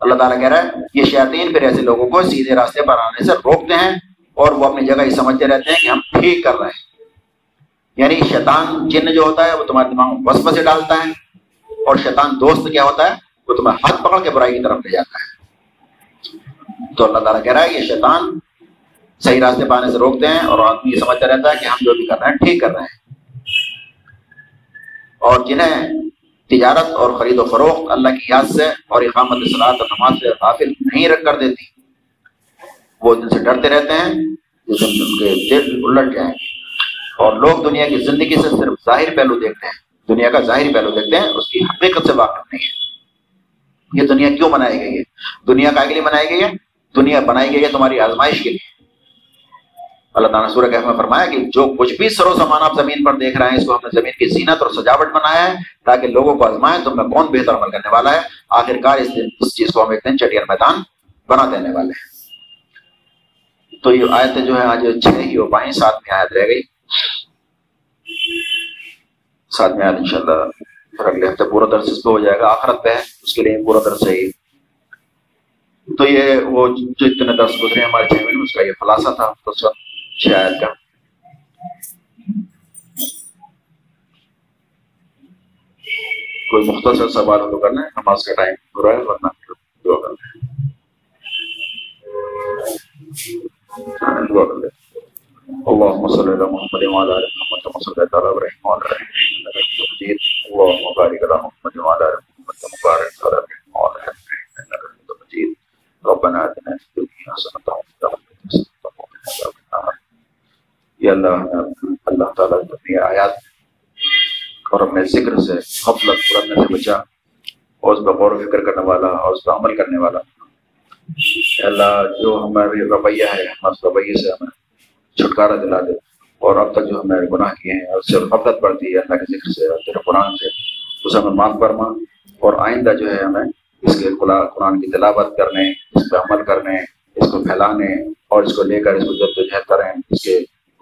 اللہ تعالیٰ کہہ رہا ہے، یہ شیطین پھر ایسے لوگوں کو سیدھے راستے پر آنے سے روکتے ہیں، اور وہ اپنی جگہ یہ سمجھتے رہتے ہیں کہ ہم ٹھیک کر رہے ہیں۔ یعنی شیطان جن جو ہوتا ہے وہ تمہارے دماغ میں بس بسے ڈالتا ہے اور شیطان دوست کیا ہوتا ہے؟ وہ تمہیں ہاتھ پکڑ کے برائی کی طرف لے جاتا ہے۔ تو اللہ تعالیٰ کہہ رہا ہے یہ شیطان صحیح راستے پانے سے روکتے ہیں اور آدمی یہ سمجھتا رہتا ہے کہ ہم جو بھی کر رہے ہیں ٹھیک کر رہے ہیں۔ اور جنہیں تجارت اور خرید و فروخت اللہ کی یاد سے اور اقامت صلاحت اور نماز سے حافظ نہیں رکھ کر دیتی، وہ جن سے ڈرتے رہتے ہیں جس دن ان کے دل الٹ جائیں اور لوگ دنیا کی زندگی سے صرف ظاہر پہلو دیکھتے ہیں۔ دنیا کا ظاہری پہلو دیکھتے ہیں، اس کی حقیقت سے واقف نہیں ہے۔ یہ دنیا کیوں بنائی گئی ہے؟ دنیا کا لیے بنائی گئی ہے؟ دنیا بنائی گئی ہے تمہاری آزمائش کے لیے۔ اللہ تعالیٰ سورہ کہف میں فرمایا کہ جو کچھ بھی سر و سامان آپ زمین پر دیکھ رہے ہیں، اس کو ہم نے زمین کی زینت اور سجاوٹ بنایا ہے تاکہ لوگوں کو آزمائیں تو میں کون بہتر عمل کرنے والا ہے؟ آخر کار اس دن، اس چیز کو ہم ایک دن چٹیر میدان بنا دینے والے ہیں۔ تو یہ آیتیں جو ہے آج چھ ہی ہو پائیں سات میں آیت رہ گئی۔ ساتھ میں آیت ان شاء اللہ پھر اگلے ہفتے پورا درس اس پہ ہو جائے گا، آخرت پہ ہے، اس کے لیے پورا درس ہے تو یہ وہ جو اتنے درس گزرے ہمارے چھ مہینے اس کا یہ خلاصہ تھا اس وقت شاید کا۔ کوئی مختصر سوال ہو تو کرنا ہے، نماز کا ٹائم ہو رہا ہے، ورنہ دعا کر دعا کر لیں۔ اللهم صل على محمد وعلى ال محمد كما صليت على ابراهيم وعلى ال ابراهيم اللهم بارك على محمد وعلى ال محمد كما باركت على ابراهيم وعلى ال ابراهيم انك حميد مجيد. ربنا اتنا في الدنيا حسنه وفي الاخره حسنه وقنا عذاب النار. کہ اللہ اللہ تعالیٰ اپنی آیات اور اپنے ذکر سے غفلت پرنے سے بچا. اور اس پہ غور و فکر کرنے والا، اور اس پہ عمل کرنے والا. اللہ، جو ہمارے رویہ ہے ہم اس رویے سے ہمیں چھٹکارا دلا دے۔ اور اب تک جو ہمیں گناہ کیے ہیں اس سے غفلت پڑتی ہے اللہ کے ذکر سے، اور تیرے قرآن سے اسے ہمیں معاف فرما۔ اور آئندہ جو ہے ہمیں اس کے قرآن کی تلاوت کرنے، اس پہ عمل کرنے، اس کو پھیلانے، اور اس کو لے کر اس کو جد کریں، اس کے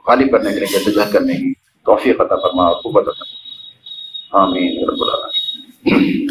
غالب کرنے کے لیے جدوجہد کرنے کی توفیق عطا فرما قوت عطا آمین رب العالمین۔